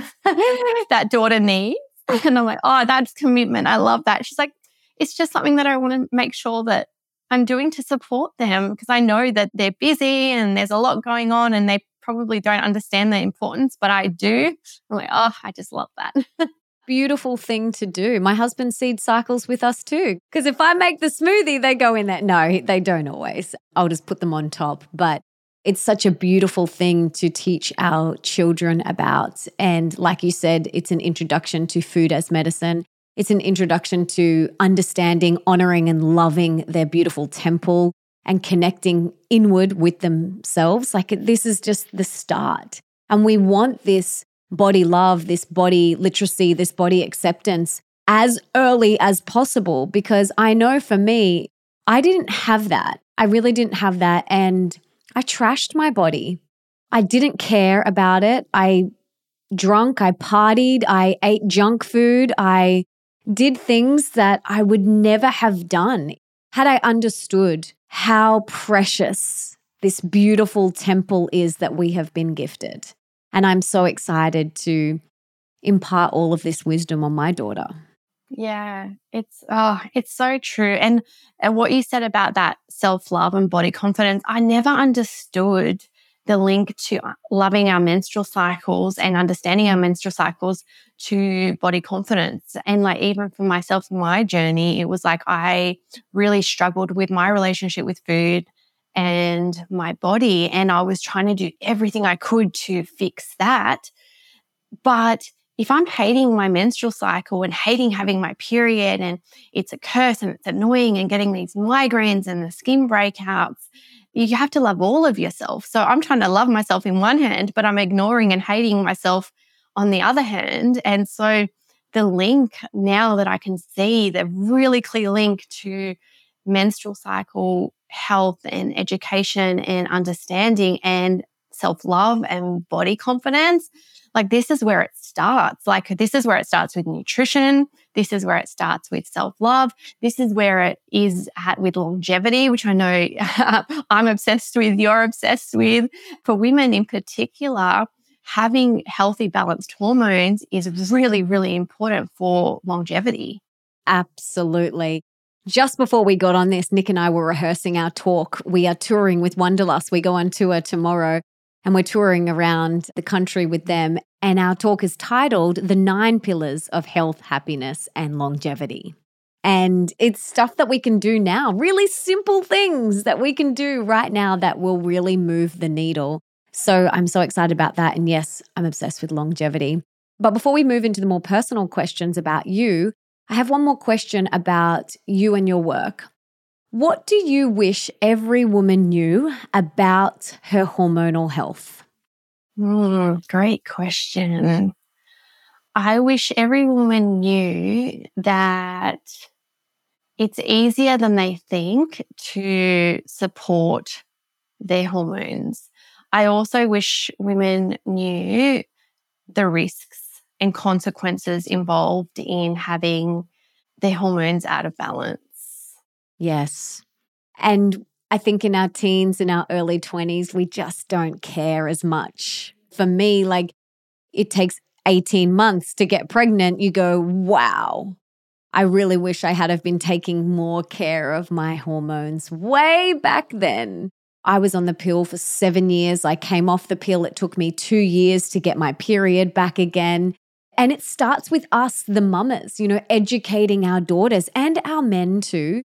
that daughter needs. And I'm like, oh, that's commitment. I love that. She's like, it's just something that I want to make sure that I'm doing to support them because I know that they're busy and there's a lot going on and they probably don't understand the importance, but I do. I'm like, oh, I just love that. Beautiful thing to do. My husband seed cycles with us too. Because if I make the smoothie, they go in there. No, they don't always. I'll just put them on top. But it's such a beautiful thing to teach our children about. And like you said, it's an introduction to food as medicine. It's an introduction to understanding, honoring, and loving their beautiful temple and connecting inward with themselves. Like this is just the start. And we want this body love, this body literacy, this body acceptance as early as possible because I know for me, I didn't have that. I really didn't have that. And I trashed my body. I didn't care about it. I drunk, I partied, I ate junk food, I did things that I would never have done had I understood how precious this beautiful temple is that we have been gifted. And I'm so excited to impart all of this wisdom on my daughter. Yeah, it's oh, it's so true. And and what you said about that self-love and body confidence, I never understood the link to uh, loving our menstrual cycles and understanding our menstrual cycles to body confidence. And like, even for myself, my journey, it was like I really struggled with my relationship with food and my body. And I was trying to do everything I could to fix that. But if I'm hating my menstrual cycle and hating having my period and it's a curse and it's annoying and getting these migraines and the skin breakouts you have to love all of yourself. So I'm trying to love myself in one hand, but I'm ignoring and hating myself on the other hand. And so the link now that I can see the really clear link to menstrual cycle health and education and understanding and self love and body confidence like this is where it starts. Like this is where it starts with nutrition. This is where it starts with self love. This is where it is at with longevity, which I know I'm obsessed with, you're obsessed with. For women in particular, having healthy, balanced hormones is really, really important for longevity. Absolutely. Just before we got on this, Nick and I were rehearsing our talk. We are touring with Wanderlust. We go on tour tomorrow and we're touring around the country with them. And our talk is titled The Nine Pillars of Health, Happiness, and Longevity. And it's stuff that we can do now, really simple things that we can do right now that will really move the needle. So I'm so excited about that. And yes, I'm obsessed with longevity. But before we move into the more personal questions about you, I have one more question about you and your work. What do you wish every woman knew about her hormonal health? Mm, great question. I wish every woman knew that it's easier than they think to support their hormones. I also wish women knew the risks and consequences involved in having their hormones out of balance. Yes. And I think in our teens, in our early 20s, we just don't care as much. For me, like it takes 18 months to get pregnant. You go, wow, I really wish I had have been taking more care of my hormones way back then. I was on the pill for seven years. I came off the pill. It took me two years to get my period back again. And it starts with us, the mamas, you know, educating our daughters and our men too,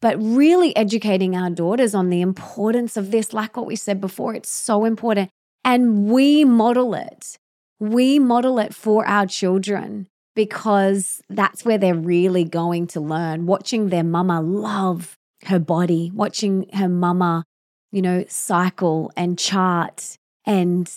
but really educating our daughters on the importance of this. Like what we said before, it's so important. And we model it. We model it for our children because that's where they're really going to learn. Watching their mama love her body, watching her mama you know, cycle and chart and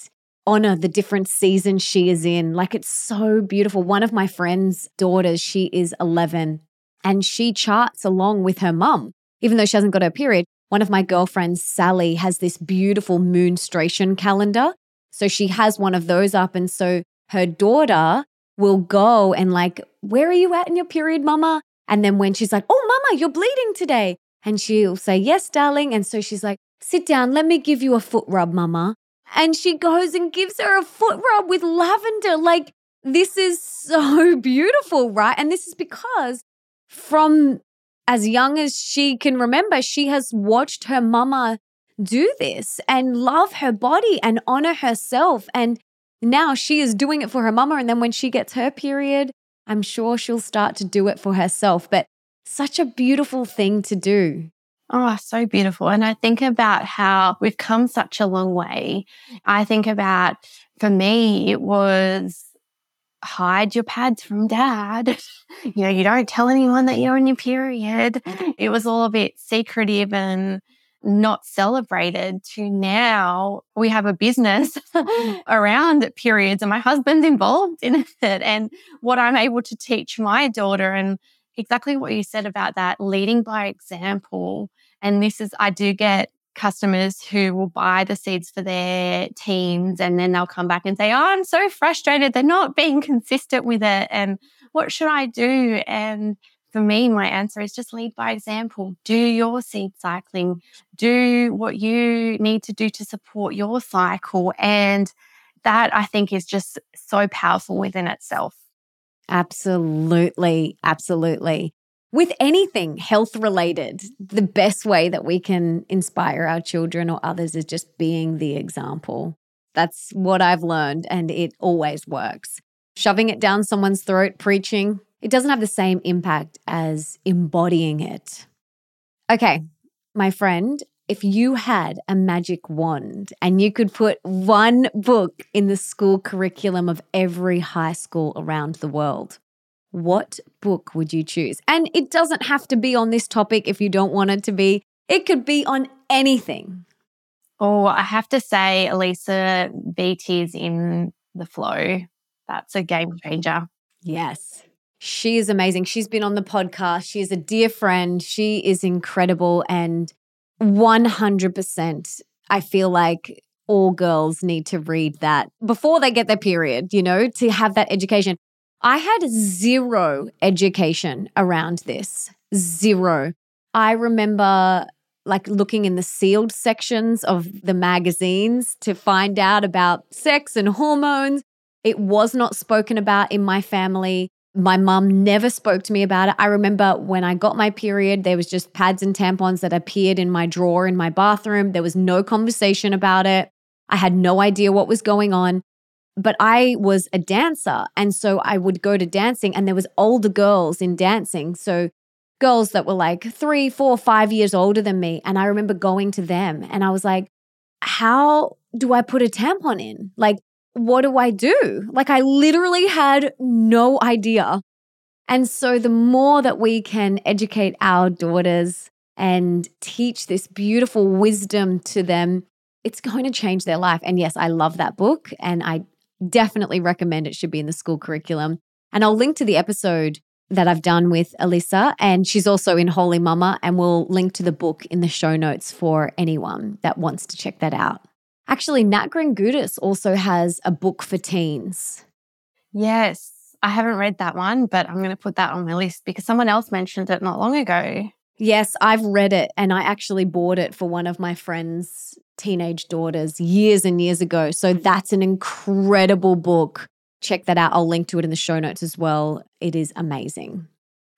honor the different seasons she is in. Like it's so beautiful. One of my friend's daughters, she is 11 and she charts along with her mum, even though she hasn't got her period. One of my girlfriends, Sally, has this beautiful moonstration calendar. So she has one of those up. And so her daughter will go and, like, where are you at in your period, mama? And then when she's like, oh, mama, you're bleeding today. And she'll say, yes, darling. And so she's like, Sit down, let me give you a foot rub, mama. And she goes and gives her a foot rub with lavender. Like, this is so beautiful, right? And this is because from as young as she can remember, she has watched her mama do this and love her body and honor herself. And now she is doing it for her mama. And then when she gets her period, I'm sure she'll start to do it for herself. But such a beautiful thing to do. Oh, so beautiful. And I think about how we've come such a long way. I think about, for me, it was hide your pads from dad. you know, you don't tell anyone that you're on your period. Mm-hmm. It was all a bit secretive and not celebrated to now we have a business mm-hmm. around periods and my husband's involved in it and what I'm able to teach my daughter and exactly what you said about that leading by example and this is, I do get customers who will buy the seeds for their teams and then they'll come back and say, Oh, I'm so frustrated. They're not being consistent with it. And what should I do? And for me, my answer is just lead by example. Do your seed cycling, do what you need to do to support your cycle. And that I think is just so powerful within itself. Absolutely. Absolutely with anything health related, the best way that we can inspire our children or others is just being the example. That's what I've learned, and it always works. Shoving it down someone's throat, preaching, it doesn't have the same impact as embodying it. Okay, my friend, if you had a magic wand and you could put one book in the school curriculum of every high school around the world, what book would you choose? And it doesn't have to be on this topic if you don't want it to be, it could be on anything. Oh, I have to say, Alisa Vitti's in the flow. That's a game changer. Yes. She is amazing. She's been on the podcast. She is a dear friend. She is incredible. And 100%, I feel like all girls need to read that before they get their period, you know, to have that education. I had zero education around this. Zero. I remember like looking in the sealed sections of the magazines to find out about sex and hormones. It was not spoken about in my family. My mum never spoke to me about it. I remember when I got my period, there was just pads and tampons that appeared in my drawer in my bathroom. There was no conversation about it. I had no idea what was going on. But I was a dancer. And so I would go to dancing, and there was older girls in dancing. So girls that were like three, four, five years older than me. And I remember going to them and I was like, how do I put a tampon in? Like, what do I do? Like, I literally had no idea. And so, the more that we can educate our daughters and teach this beautiful wisdom to them, it's going to change their life. And yes, I love that book. And I definitely recommend it should be in the school curriculum. And I'll link to the episode that I've done with Alisa. And she's also in Holy Mama. And we'll link to the book in the show notes for anyone that wants to check that out. Actually, Nat Kringoudis also has a book for teens. Yes. I haven't read that one, but I'm going to put that on my list because someone else mentioned it not long ago. Yes, I've read it and I actually bought it for one of my friends' teenage daughters years and years ago. So that's an incredible book. Check that out. I'll link to it in the show notes as well. It is amazing.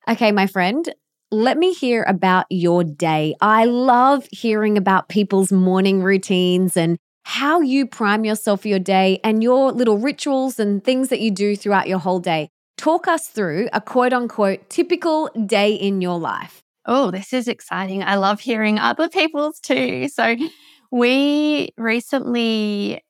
Okay, my friend, let me hear about your day. I love hearing about people's morning routines and how you prime yourself for your day and your little rituals and things that you do throughout your whole day. Talk us through a quote unquote typical day in your life. Oh, this is exciting. I love hearing other people's too. So, we recently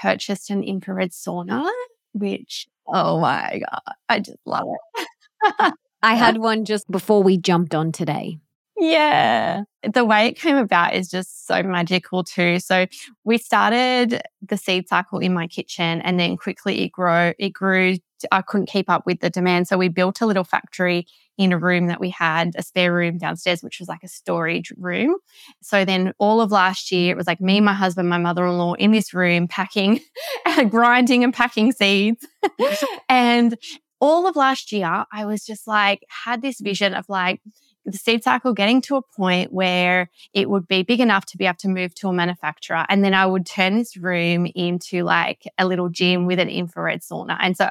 purchased an infrared sauna, which, oh my God, I just love it. I had one just before we jumped on today. Yeah. The way it came about is just so magical too. So we started the seed cycle in my kitchen and then quickly it grew it grew I couldn't keep up with the demand. So we built a little factory in a room that we had, a spare room downstairs, which was like a storage room. So then all of last year, it was like me, my husband, my mother in law in this room packing, grinding and packing seeds. and all of last year, I was just like, had this vision of like, the seed cycle getting to a point where it would be big enough to be able to move to a manufacturer. And then I would turn this room into like a little gym with an infrared sauna. And so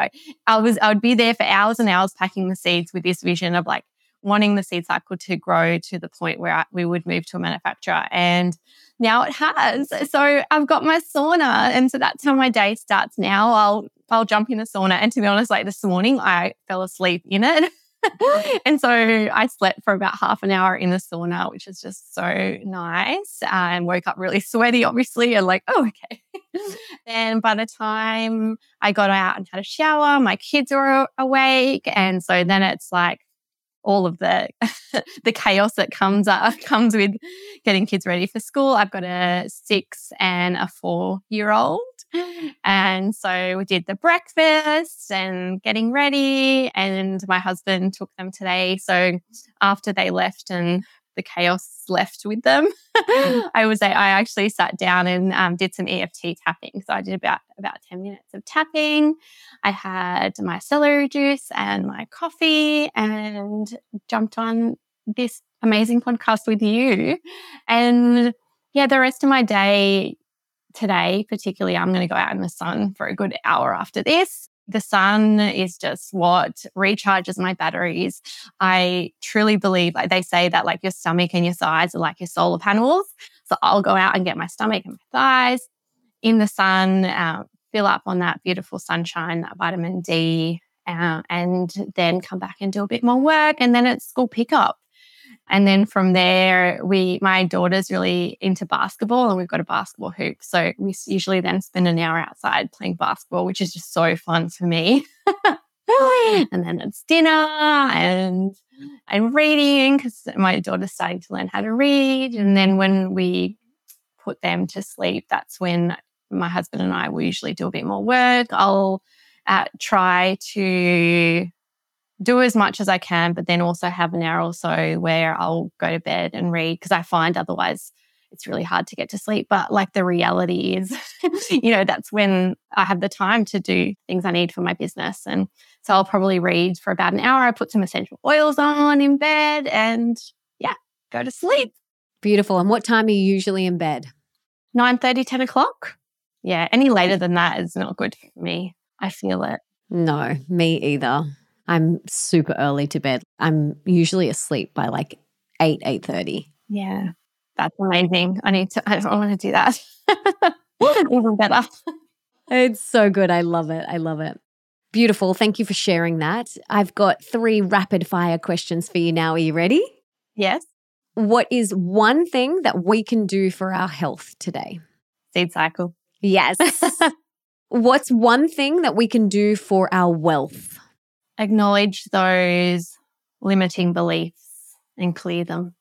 I was, I would be there for hours and hours packing the seeds with this vision of like wanting the seed cycle to grow to the point where I, we would move to a manufacturer. And now it has. So I've got my sauna. And so that's how my day starts now. I'll, I'll jump in the sauna. And to be honest, like this morning, I fell asleep in it. and so I slept for about half an hour in the sauna, which is just so nice. And woke up really sweaty, obviously, and like, oh, okay. and by the time I got out and had a shower, my kids were awake. And so then it's like all of the the chaos that comes uh, comes with getting kids ready for school. I've got a six and a four year old. And so we did the breakfast and getting ready, and my husband took them today. So after they left and the chaos left with them, I was I actually sat down and um, did some EFT tapping. So I did about about ten minutes of tapping. I had my celery juice and my coffee, and jumped on this amazing podcast with you. And yeah, the rest of my day today, particularly, I'm going to go out in the sun for a good hour after this. The sun is just what recharges my batteries. I truly believe, like they say that like your stomach and your thighs are like your solar panels. So I'll go out and get my stomach and my thighs in the sun, uh, fill up on that beautiful sunshine, that vitamin D, uh, and then come back and do a bit more work. And then it's school pickup. And then from there, we, my daughter's really into basketball and we've got a basketball hoop. So we usually then spend an hour outside playing basketball, which is just so fun for me. and then it's dinner and I'm reading because my daughter's starting to learn how to read. And then when we put them to sleep, that's when my husband and I will usually do a bit more work. I'll uh, try to do as much as I can, but then also have an hour or so where I'll go to bed and read because I find otherwise it's really hard to get to sleep. But like the reality is, you know, that's when I have the time to do things I need for my business. And so I'll probably read for about an hour. I put some essential oils on in bed and yeah, go to sleep. Beautiful. And what time are you usually in bed? 9 30, 10 o'clock. Yeah. Any later than that is not good for me. I feel it. No, me either. I'm super early to bed. I'm usually asleep by like 8, 8.30. Yeah. That's amazing. I need to, I, I want to do that. Even better. It's so good. I love it. I love it. Beautiful. Thank you for sharing that. I've got three rapid fire questions for you now. Are you ready? Yes. What is one thing that we can do for our health today? Seed cycle. Yes. What's one thing that we can do for our wealth? Acknowledge those limiting beliefs and clear them.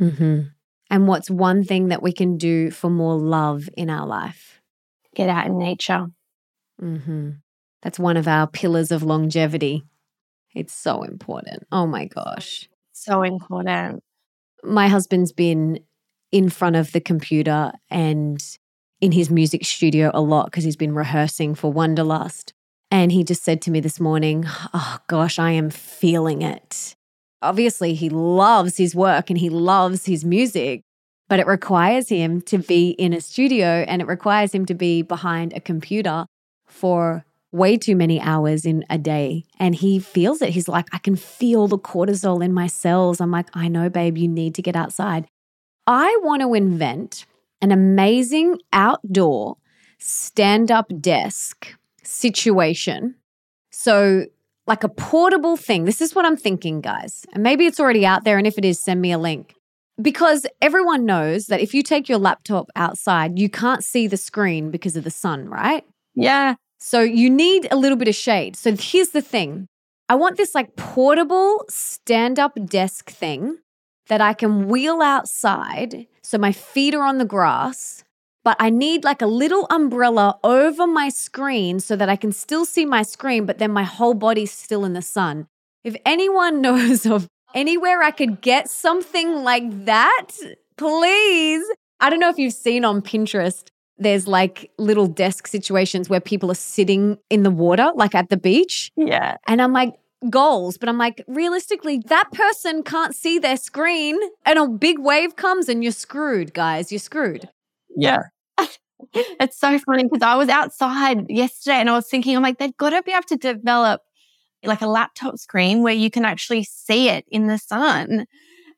Mm-hmm. And what's one thing that we can do for more love in our life? Get out in nature. Mm-hmm. That's one of our pillars of longevity. It's so important. Oh my gosh. So important. My husband's been in front of the computer and in his music studio a lot because he's been rehearsing for Wanderlust. And he just said to me this morning, Oh gosh, I am feeling it. Obviously, he loves his work and he loves his music, but it requires him to be in a studio and it requires him to be behind a computer for way too many hours in a day. And he feels it. He's like, I can feel the cortisol in my cells. I'm like, I know, babe, you need to get outside. I want to invent an amazing outdoor stand up desk situation. So, like a portable thing. This is what I'm thinking, guys. And maybe it's already out there. And if it is, send me a link. Because everyone knows that if you take your laptop outside, you can't see the screen because of the sun, right? Yeah. So you need a little bit of shade. So here's the thing I want this like portable stand up desk thing that I can wheel outside. So my feet are on the grass, but I need like a little umbrella over my screen so that I can still see my screen, but then my whole body's still in the sun. If anyone knows of anywhere I could get something like that, please. I don't know if you've seen on Pinterest, there's like little desk situations where people are sitting in the water, like at the beach. Yeah. And I'm like, goals, but I'm like, realistically, that person can't see their screen and a big wave comes and you're screwed, guys. You're screwed. Yeah. it's so funny because I was outside yesterday and I was thinking, I'm like, they've got to be able to develop like a laptop screen where you can actually see it in the sun.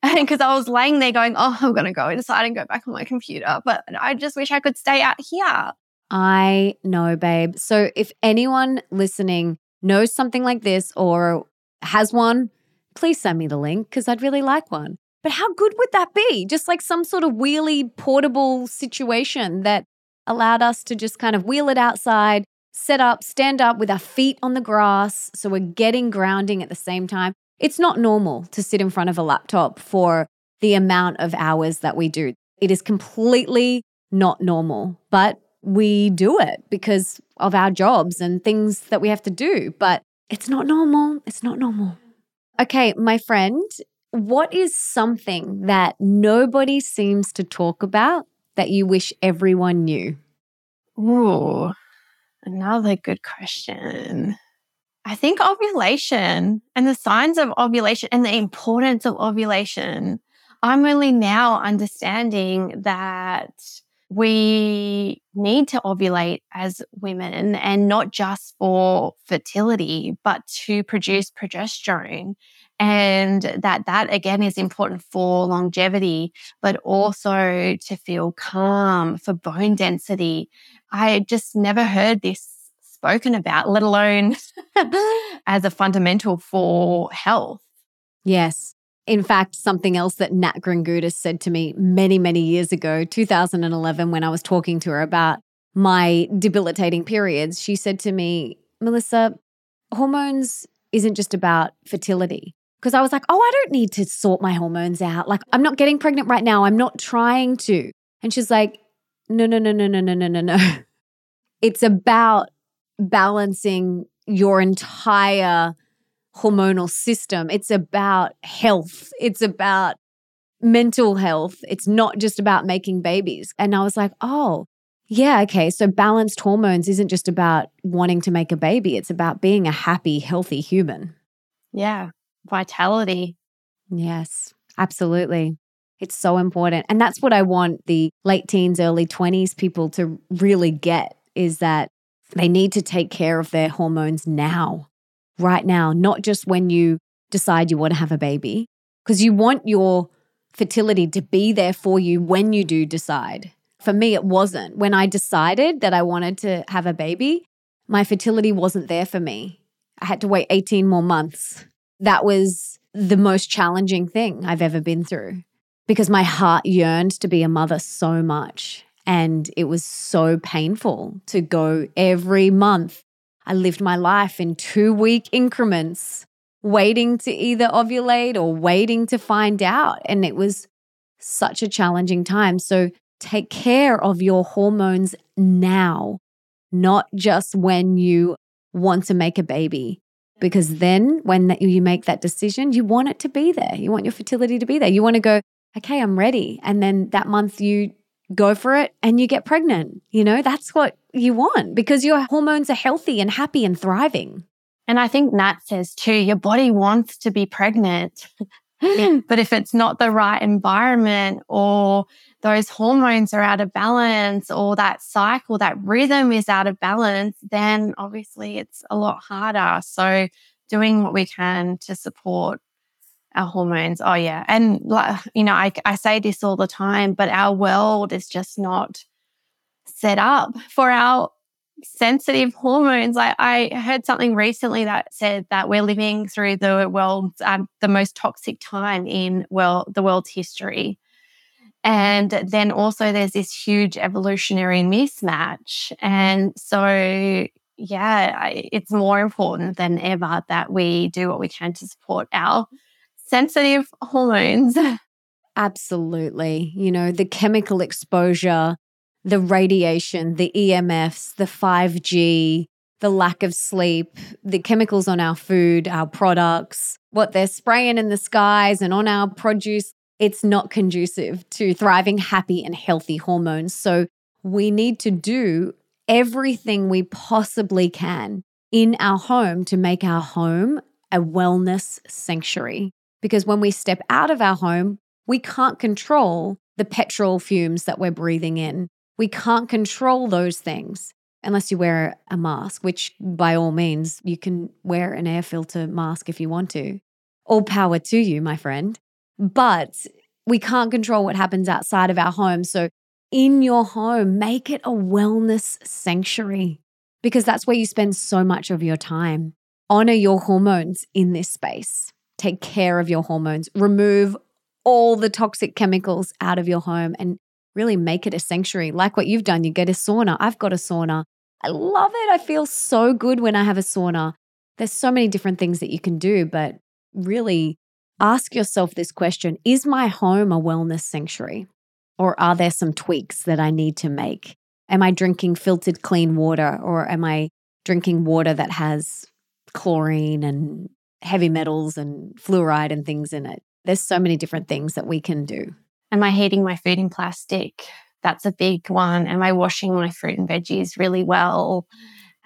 because I was laying there going, oh, I'm going to go inside and go back on my computer. But I just wish I could stay out here. I know, babe. So if anyone listening knows something like this or has one, please send me the link because I'd really like one. But how good would that be? Just like some sort of wheelie portable situation that allowed us to just kind of wheel it outside, set up, stand up with our feet on the grass. So we're getting grounding at the same time. It's not normal to sit in front of a laptop for the amount of hours that we do. It is completely not normal, but we do it because of our jobs and things that we have to do. But it's not normal. It's not normal. Okay, my friend, what is something that nobody seems to talk about that you wish everyone knew? Ooh, another good question. I think ovulation and the signs of ovulation and the importance of ovulation. I'm only now understanding that we need to ovulate as women and not just for fertility, but to produce progesterone. And that that again is important for longevity, but mm. also to feel calm, for bone density. I just never heard this spoken about, let alone as a fundamental for health. Yes. In fact, something else that Nat Kringoudis said to me many, many years ago, 2011, when I was talking to her about my debilitating periods, she said to me, Melissa, hormones isn't just about fertility. Because I was like, oh, I don't need to sort my hormones out. Like, I'm not getting pregnant right now. I'm not trying to. And she's like, no, no, no, no, no, no, no, no, no. It's about balancing your entire hormonal system. It's about health. It's about mental health. It's not just about making babies. And I was like, oh, yeah, okay. So balanced hormones isn't just about wanting to make a baby, it's about being a happy, healthy human. Yeah, vitality. Yes, absolutely. It's so important. And that's what I want the late teens, early 20s people to really get is that they need to take care of their hormones now. right now, not just when you decide you want to have a baby, because you want your fertility to be there for you when you do decide. For me, it wasn't. When I decided that I wanted to have a baby, my fertility wasn't there for me. I had to wait 18 more months. That was the most challenging thing I've ever been through because my heart yearned to be a mother so much. And it was so painful to go every month. I lived my life in two week increments, waiting to either ovulate or waiting to find out. And it was such a challenging time. So take care of your hormones now, not just when you want to make a baby. Because then, when you make that decision, you want it to be there. You want your fertility to be there. You want to go, okay, I'm ready. And then that month you go for it and you get pregnant. You know, that's what you want because your hormones are healthy and happy and thriving. And I think Nat says too, your body wants to be pregnant. but if it's not the right environment or those hormones are out of balance or that cycle, that rhythm is out of balance, then obviously it's a lot harder. So doing what we can to support our hormones. Oh yeah. And you know, I, I say this all the time, but our world is just not set up for our sensitive hormones. I, I heard something recently that said that we're living through the world's um, the most toxic time in well the world's history. And then also there's this huge evolutionary mismatch. And so yeah, it's more important than ever that we do what we can to support our sensitive hormones. Absolutely. You know, the chemical exposure, the radiation, the EMFs, the 5G, the lack of sleep, the chemicals on our food, our products, what they're spraying in the skies and on our produce, it's not conducive to thriving, happy, and healthy hormones. So we need to do everything we possibly can in our home to make our home a wellness sanctuary. Because when we step out of our home, we can't control the petrol fumes that we're breathing in. We can't control those things unless you wear a mask, which by all means, you can wear an air filter mask if you want to. All power to you, my friend. But we can't control what happens outside of our home. So, in your home, make it a wellness sanctuary because that's where you spend so much of your time. Honor your hormones in this space take care of your hormones, remove all the toxic chemicals out of your home, and really make it a sanctuary. Like what you've done, you get a sauna. I've got a sauna. I love it. I feel so good when I have a sauna. There's so many different things that you can do, but really ask yourself this question Is my home a wellness sanctuary? Or are there some tweaks that I need to make? Am I drinking filtered clean water or am I drinking water that has chlorine and heavy metals and fluoride and things in it. There's so many different things that we can do. Am I heating my food in plastic? That's a big one. Am I washing my fruit and veggies really well?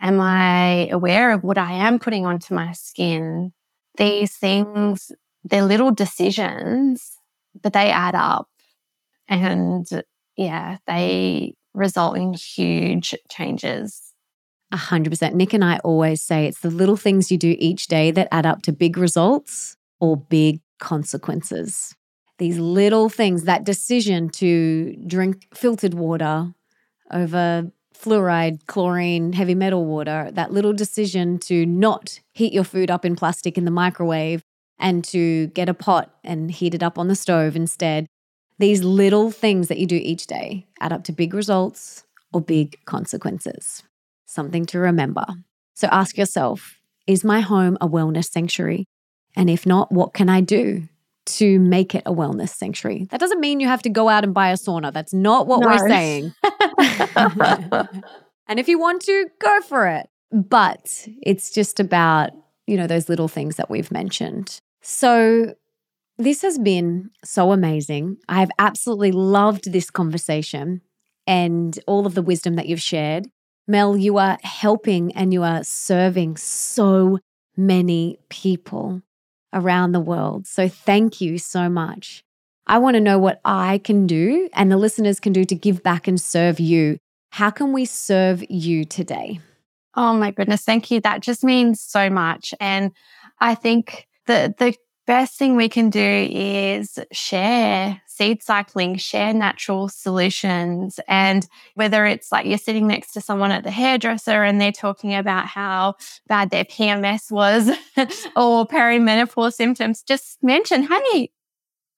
Am I aware of what I am putting onto my skin? These things, they're little decisions, but they add up. And yeah, they result in huge changes. 100%. Nick and I always say it's the little things you do each day that add up to big results or big consequences. These little things, that decision to drink filtered water over fluoride, chlorine, heavy metal water, that little decision to not heat your food up in plastic in the microwave and to get a pot and heat it up on the stove instead. These little things that you do each day add up to big results or big consequences something to remember. So ask yourself Is my home a wellness sanctuary? And if not, what can I do to make it a wellness sanctuary? That doesn't mean you have to go out and buy a sauna. That's not what no. we're saying. and if you want to, go for it. But it's just about, you know, those little things that we've mentioned. So this has been so amazing. I have absolutely loved this conversation and all of the wisdom that you've shared. Mel, you are helping and you are serving so many people around the world. So thank you so much. I want to know what I can do and the listeners can do to give back and serve you. How can we serve you today? Oh my goodness, thank you. That just means so much. And I think the the best thing we can do is share seed cycling, share natural solutions. And whether it's like you're sitting next to someone at the hairdresser and they're talking about how bad their PMS was or perimenopause symptoms, just mention, hey,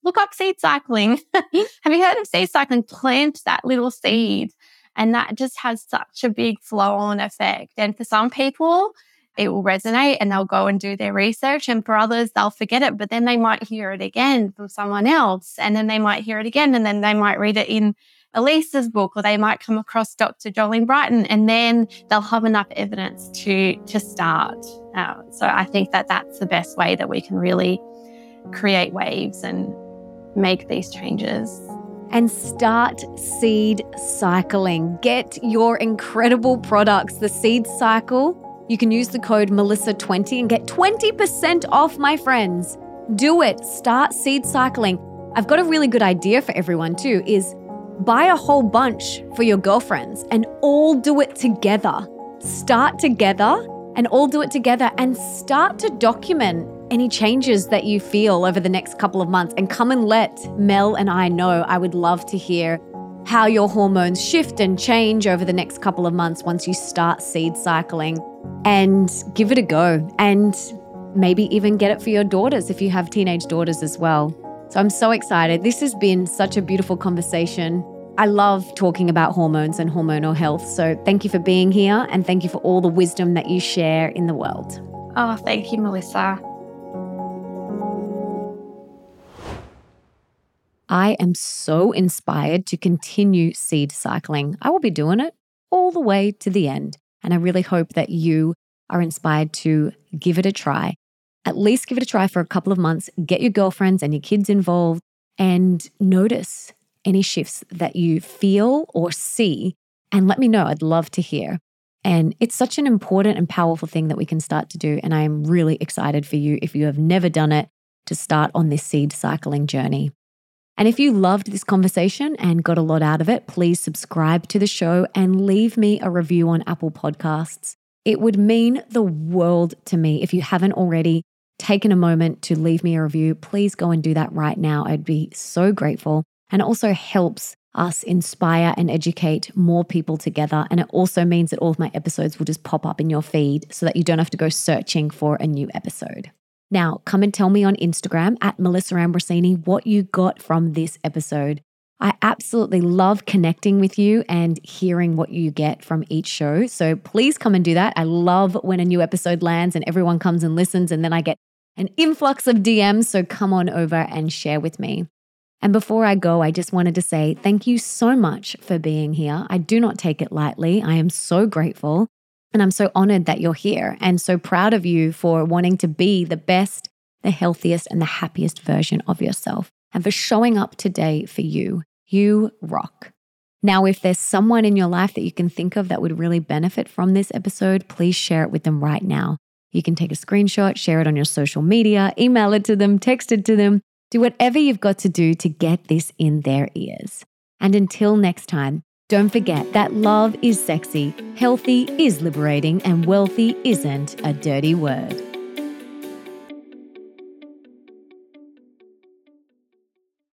look up seed cycling. Have you heard of seed cycling? Plant that little seed. And that just has such a big flow on effect. And for some people, it will resonate and they'll go and do their research. And for others, they'll forget it, but then they might hear it again from someone else. And then they might hear it again. And then they might read it in Alisa's book, or they might come across Dr. Jolene Brighten, and then they'll have enough evidence to to start. Uh, so I think that that's the best way that we can really create waves and make these changes. And start seed cycling. Get your incredible products, the seed cycle you can use the code Melissa20 and get 20% off, my friends. Do it. Start seed cycling. I've got a really good idea for everyone too is buy a whole bunch for your girlfriends and all do it together. Start together and all do it together and start to document any changes that you feel over the next couple of months and come and let Mel and I know. I would love to hear how your hormones shift and change over the next couple of months once you start seed cycling and give it a go. And maybe even get it for your daughters if you have teenage daughters as well. So I'm so excited. This has been such a beautiful conversation. I love talking about hormones and hormonal health. So thank you for being here and thank you for all the wisdom that you share in the world. Oh, thank you, Melissa. I am so inspired to continue seed cycling. I will be doing it all the way to the end. And I really hope that you are inspired to give it a try. At least give it a try for a couple of months, get your girlfriends and your kids involved, and notice any shifts that you feel or see. And let me know. I'd love to hear. And it's such an important and powerful thing that we can start to do. And I am really excited for you, if you have never done it, to start on this seed cycling journey. And if you loved this conversation and got a lot out of it, please subscribe to the show and leave me a review on Apple Podcasts. It would mean the world to me. If you haven't already taken a moment to leave me a review, please go and do that right now. I'd be so grateful. And it also helps us inspire and educate more people together. And it also means that all of my episodes will just pop up in your feed so that you don't have to go searching for a new episode. Now, come and tell me on Instagram at Melissa Ambrosini what you got from this episode. I absolutely love connecting with you and hearing what you get from each show. So please come and do that. I love when a new episode lands and everyone comes and listens, and then I get an influx of DMs. So come on over and share with me. And before I go, I just wanted to say thank you so much for being here. I do not take it lightly. I am so grateful. And I'm so honored that you're here and so proud of you for wanting to be the best, the healthiest, and the happiest version of yourself and for showing up today for you. You rock. Now, if there's someone in your life that you can think of that would really benefit from this episode, please share it with them right now. You can take a screenshot, share it on your social media, email it to them, text it to them, do whatever you've got to do to get this in their ears. And until next time, don't forget that love is sexy, healthy is liberating, and wealthy isn't a dirty word.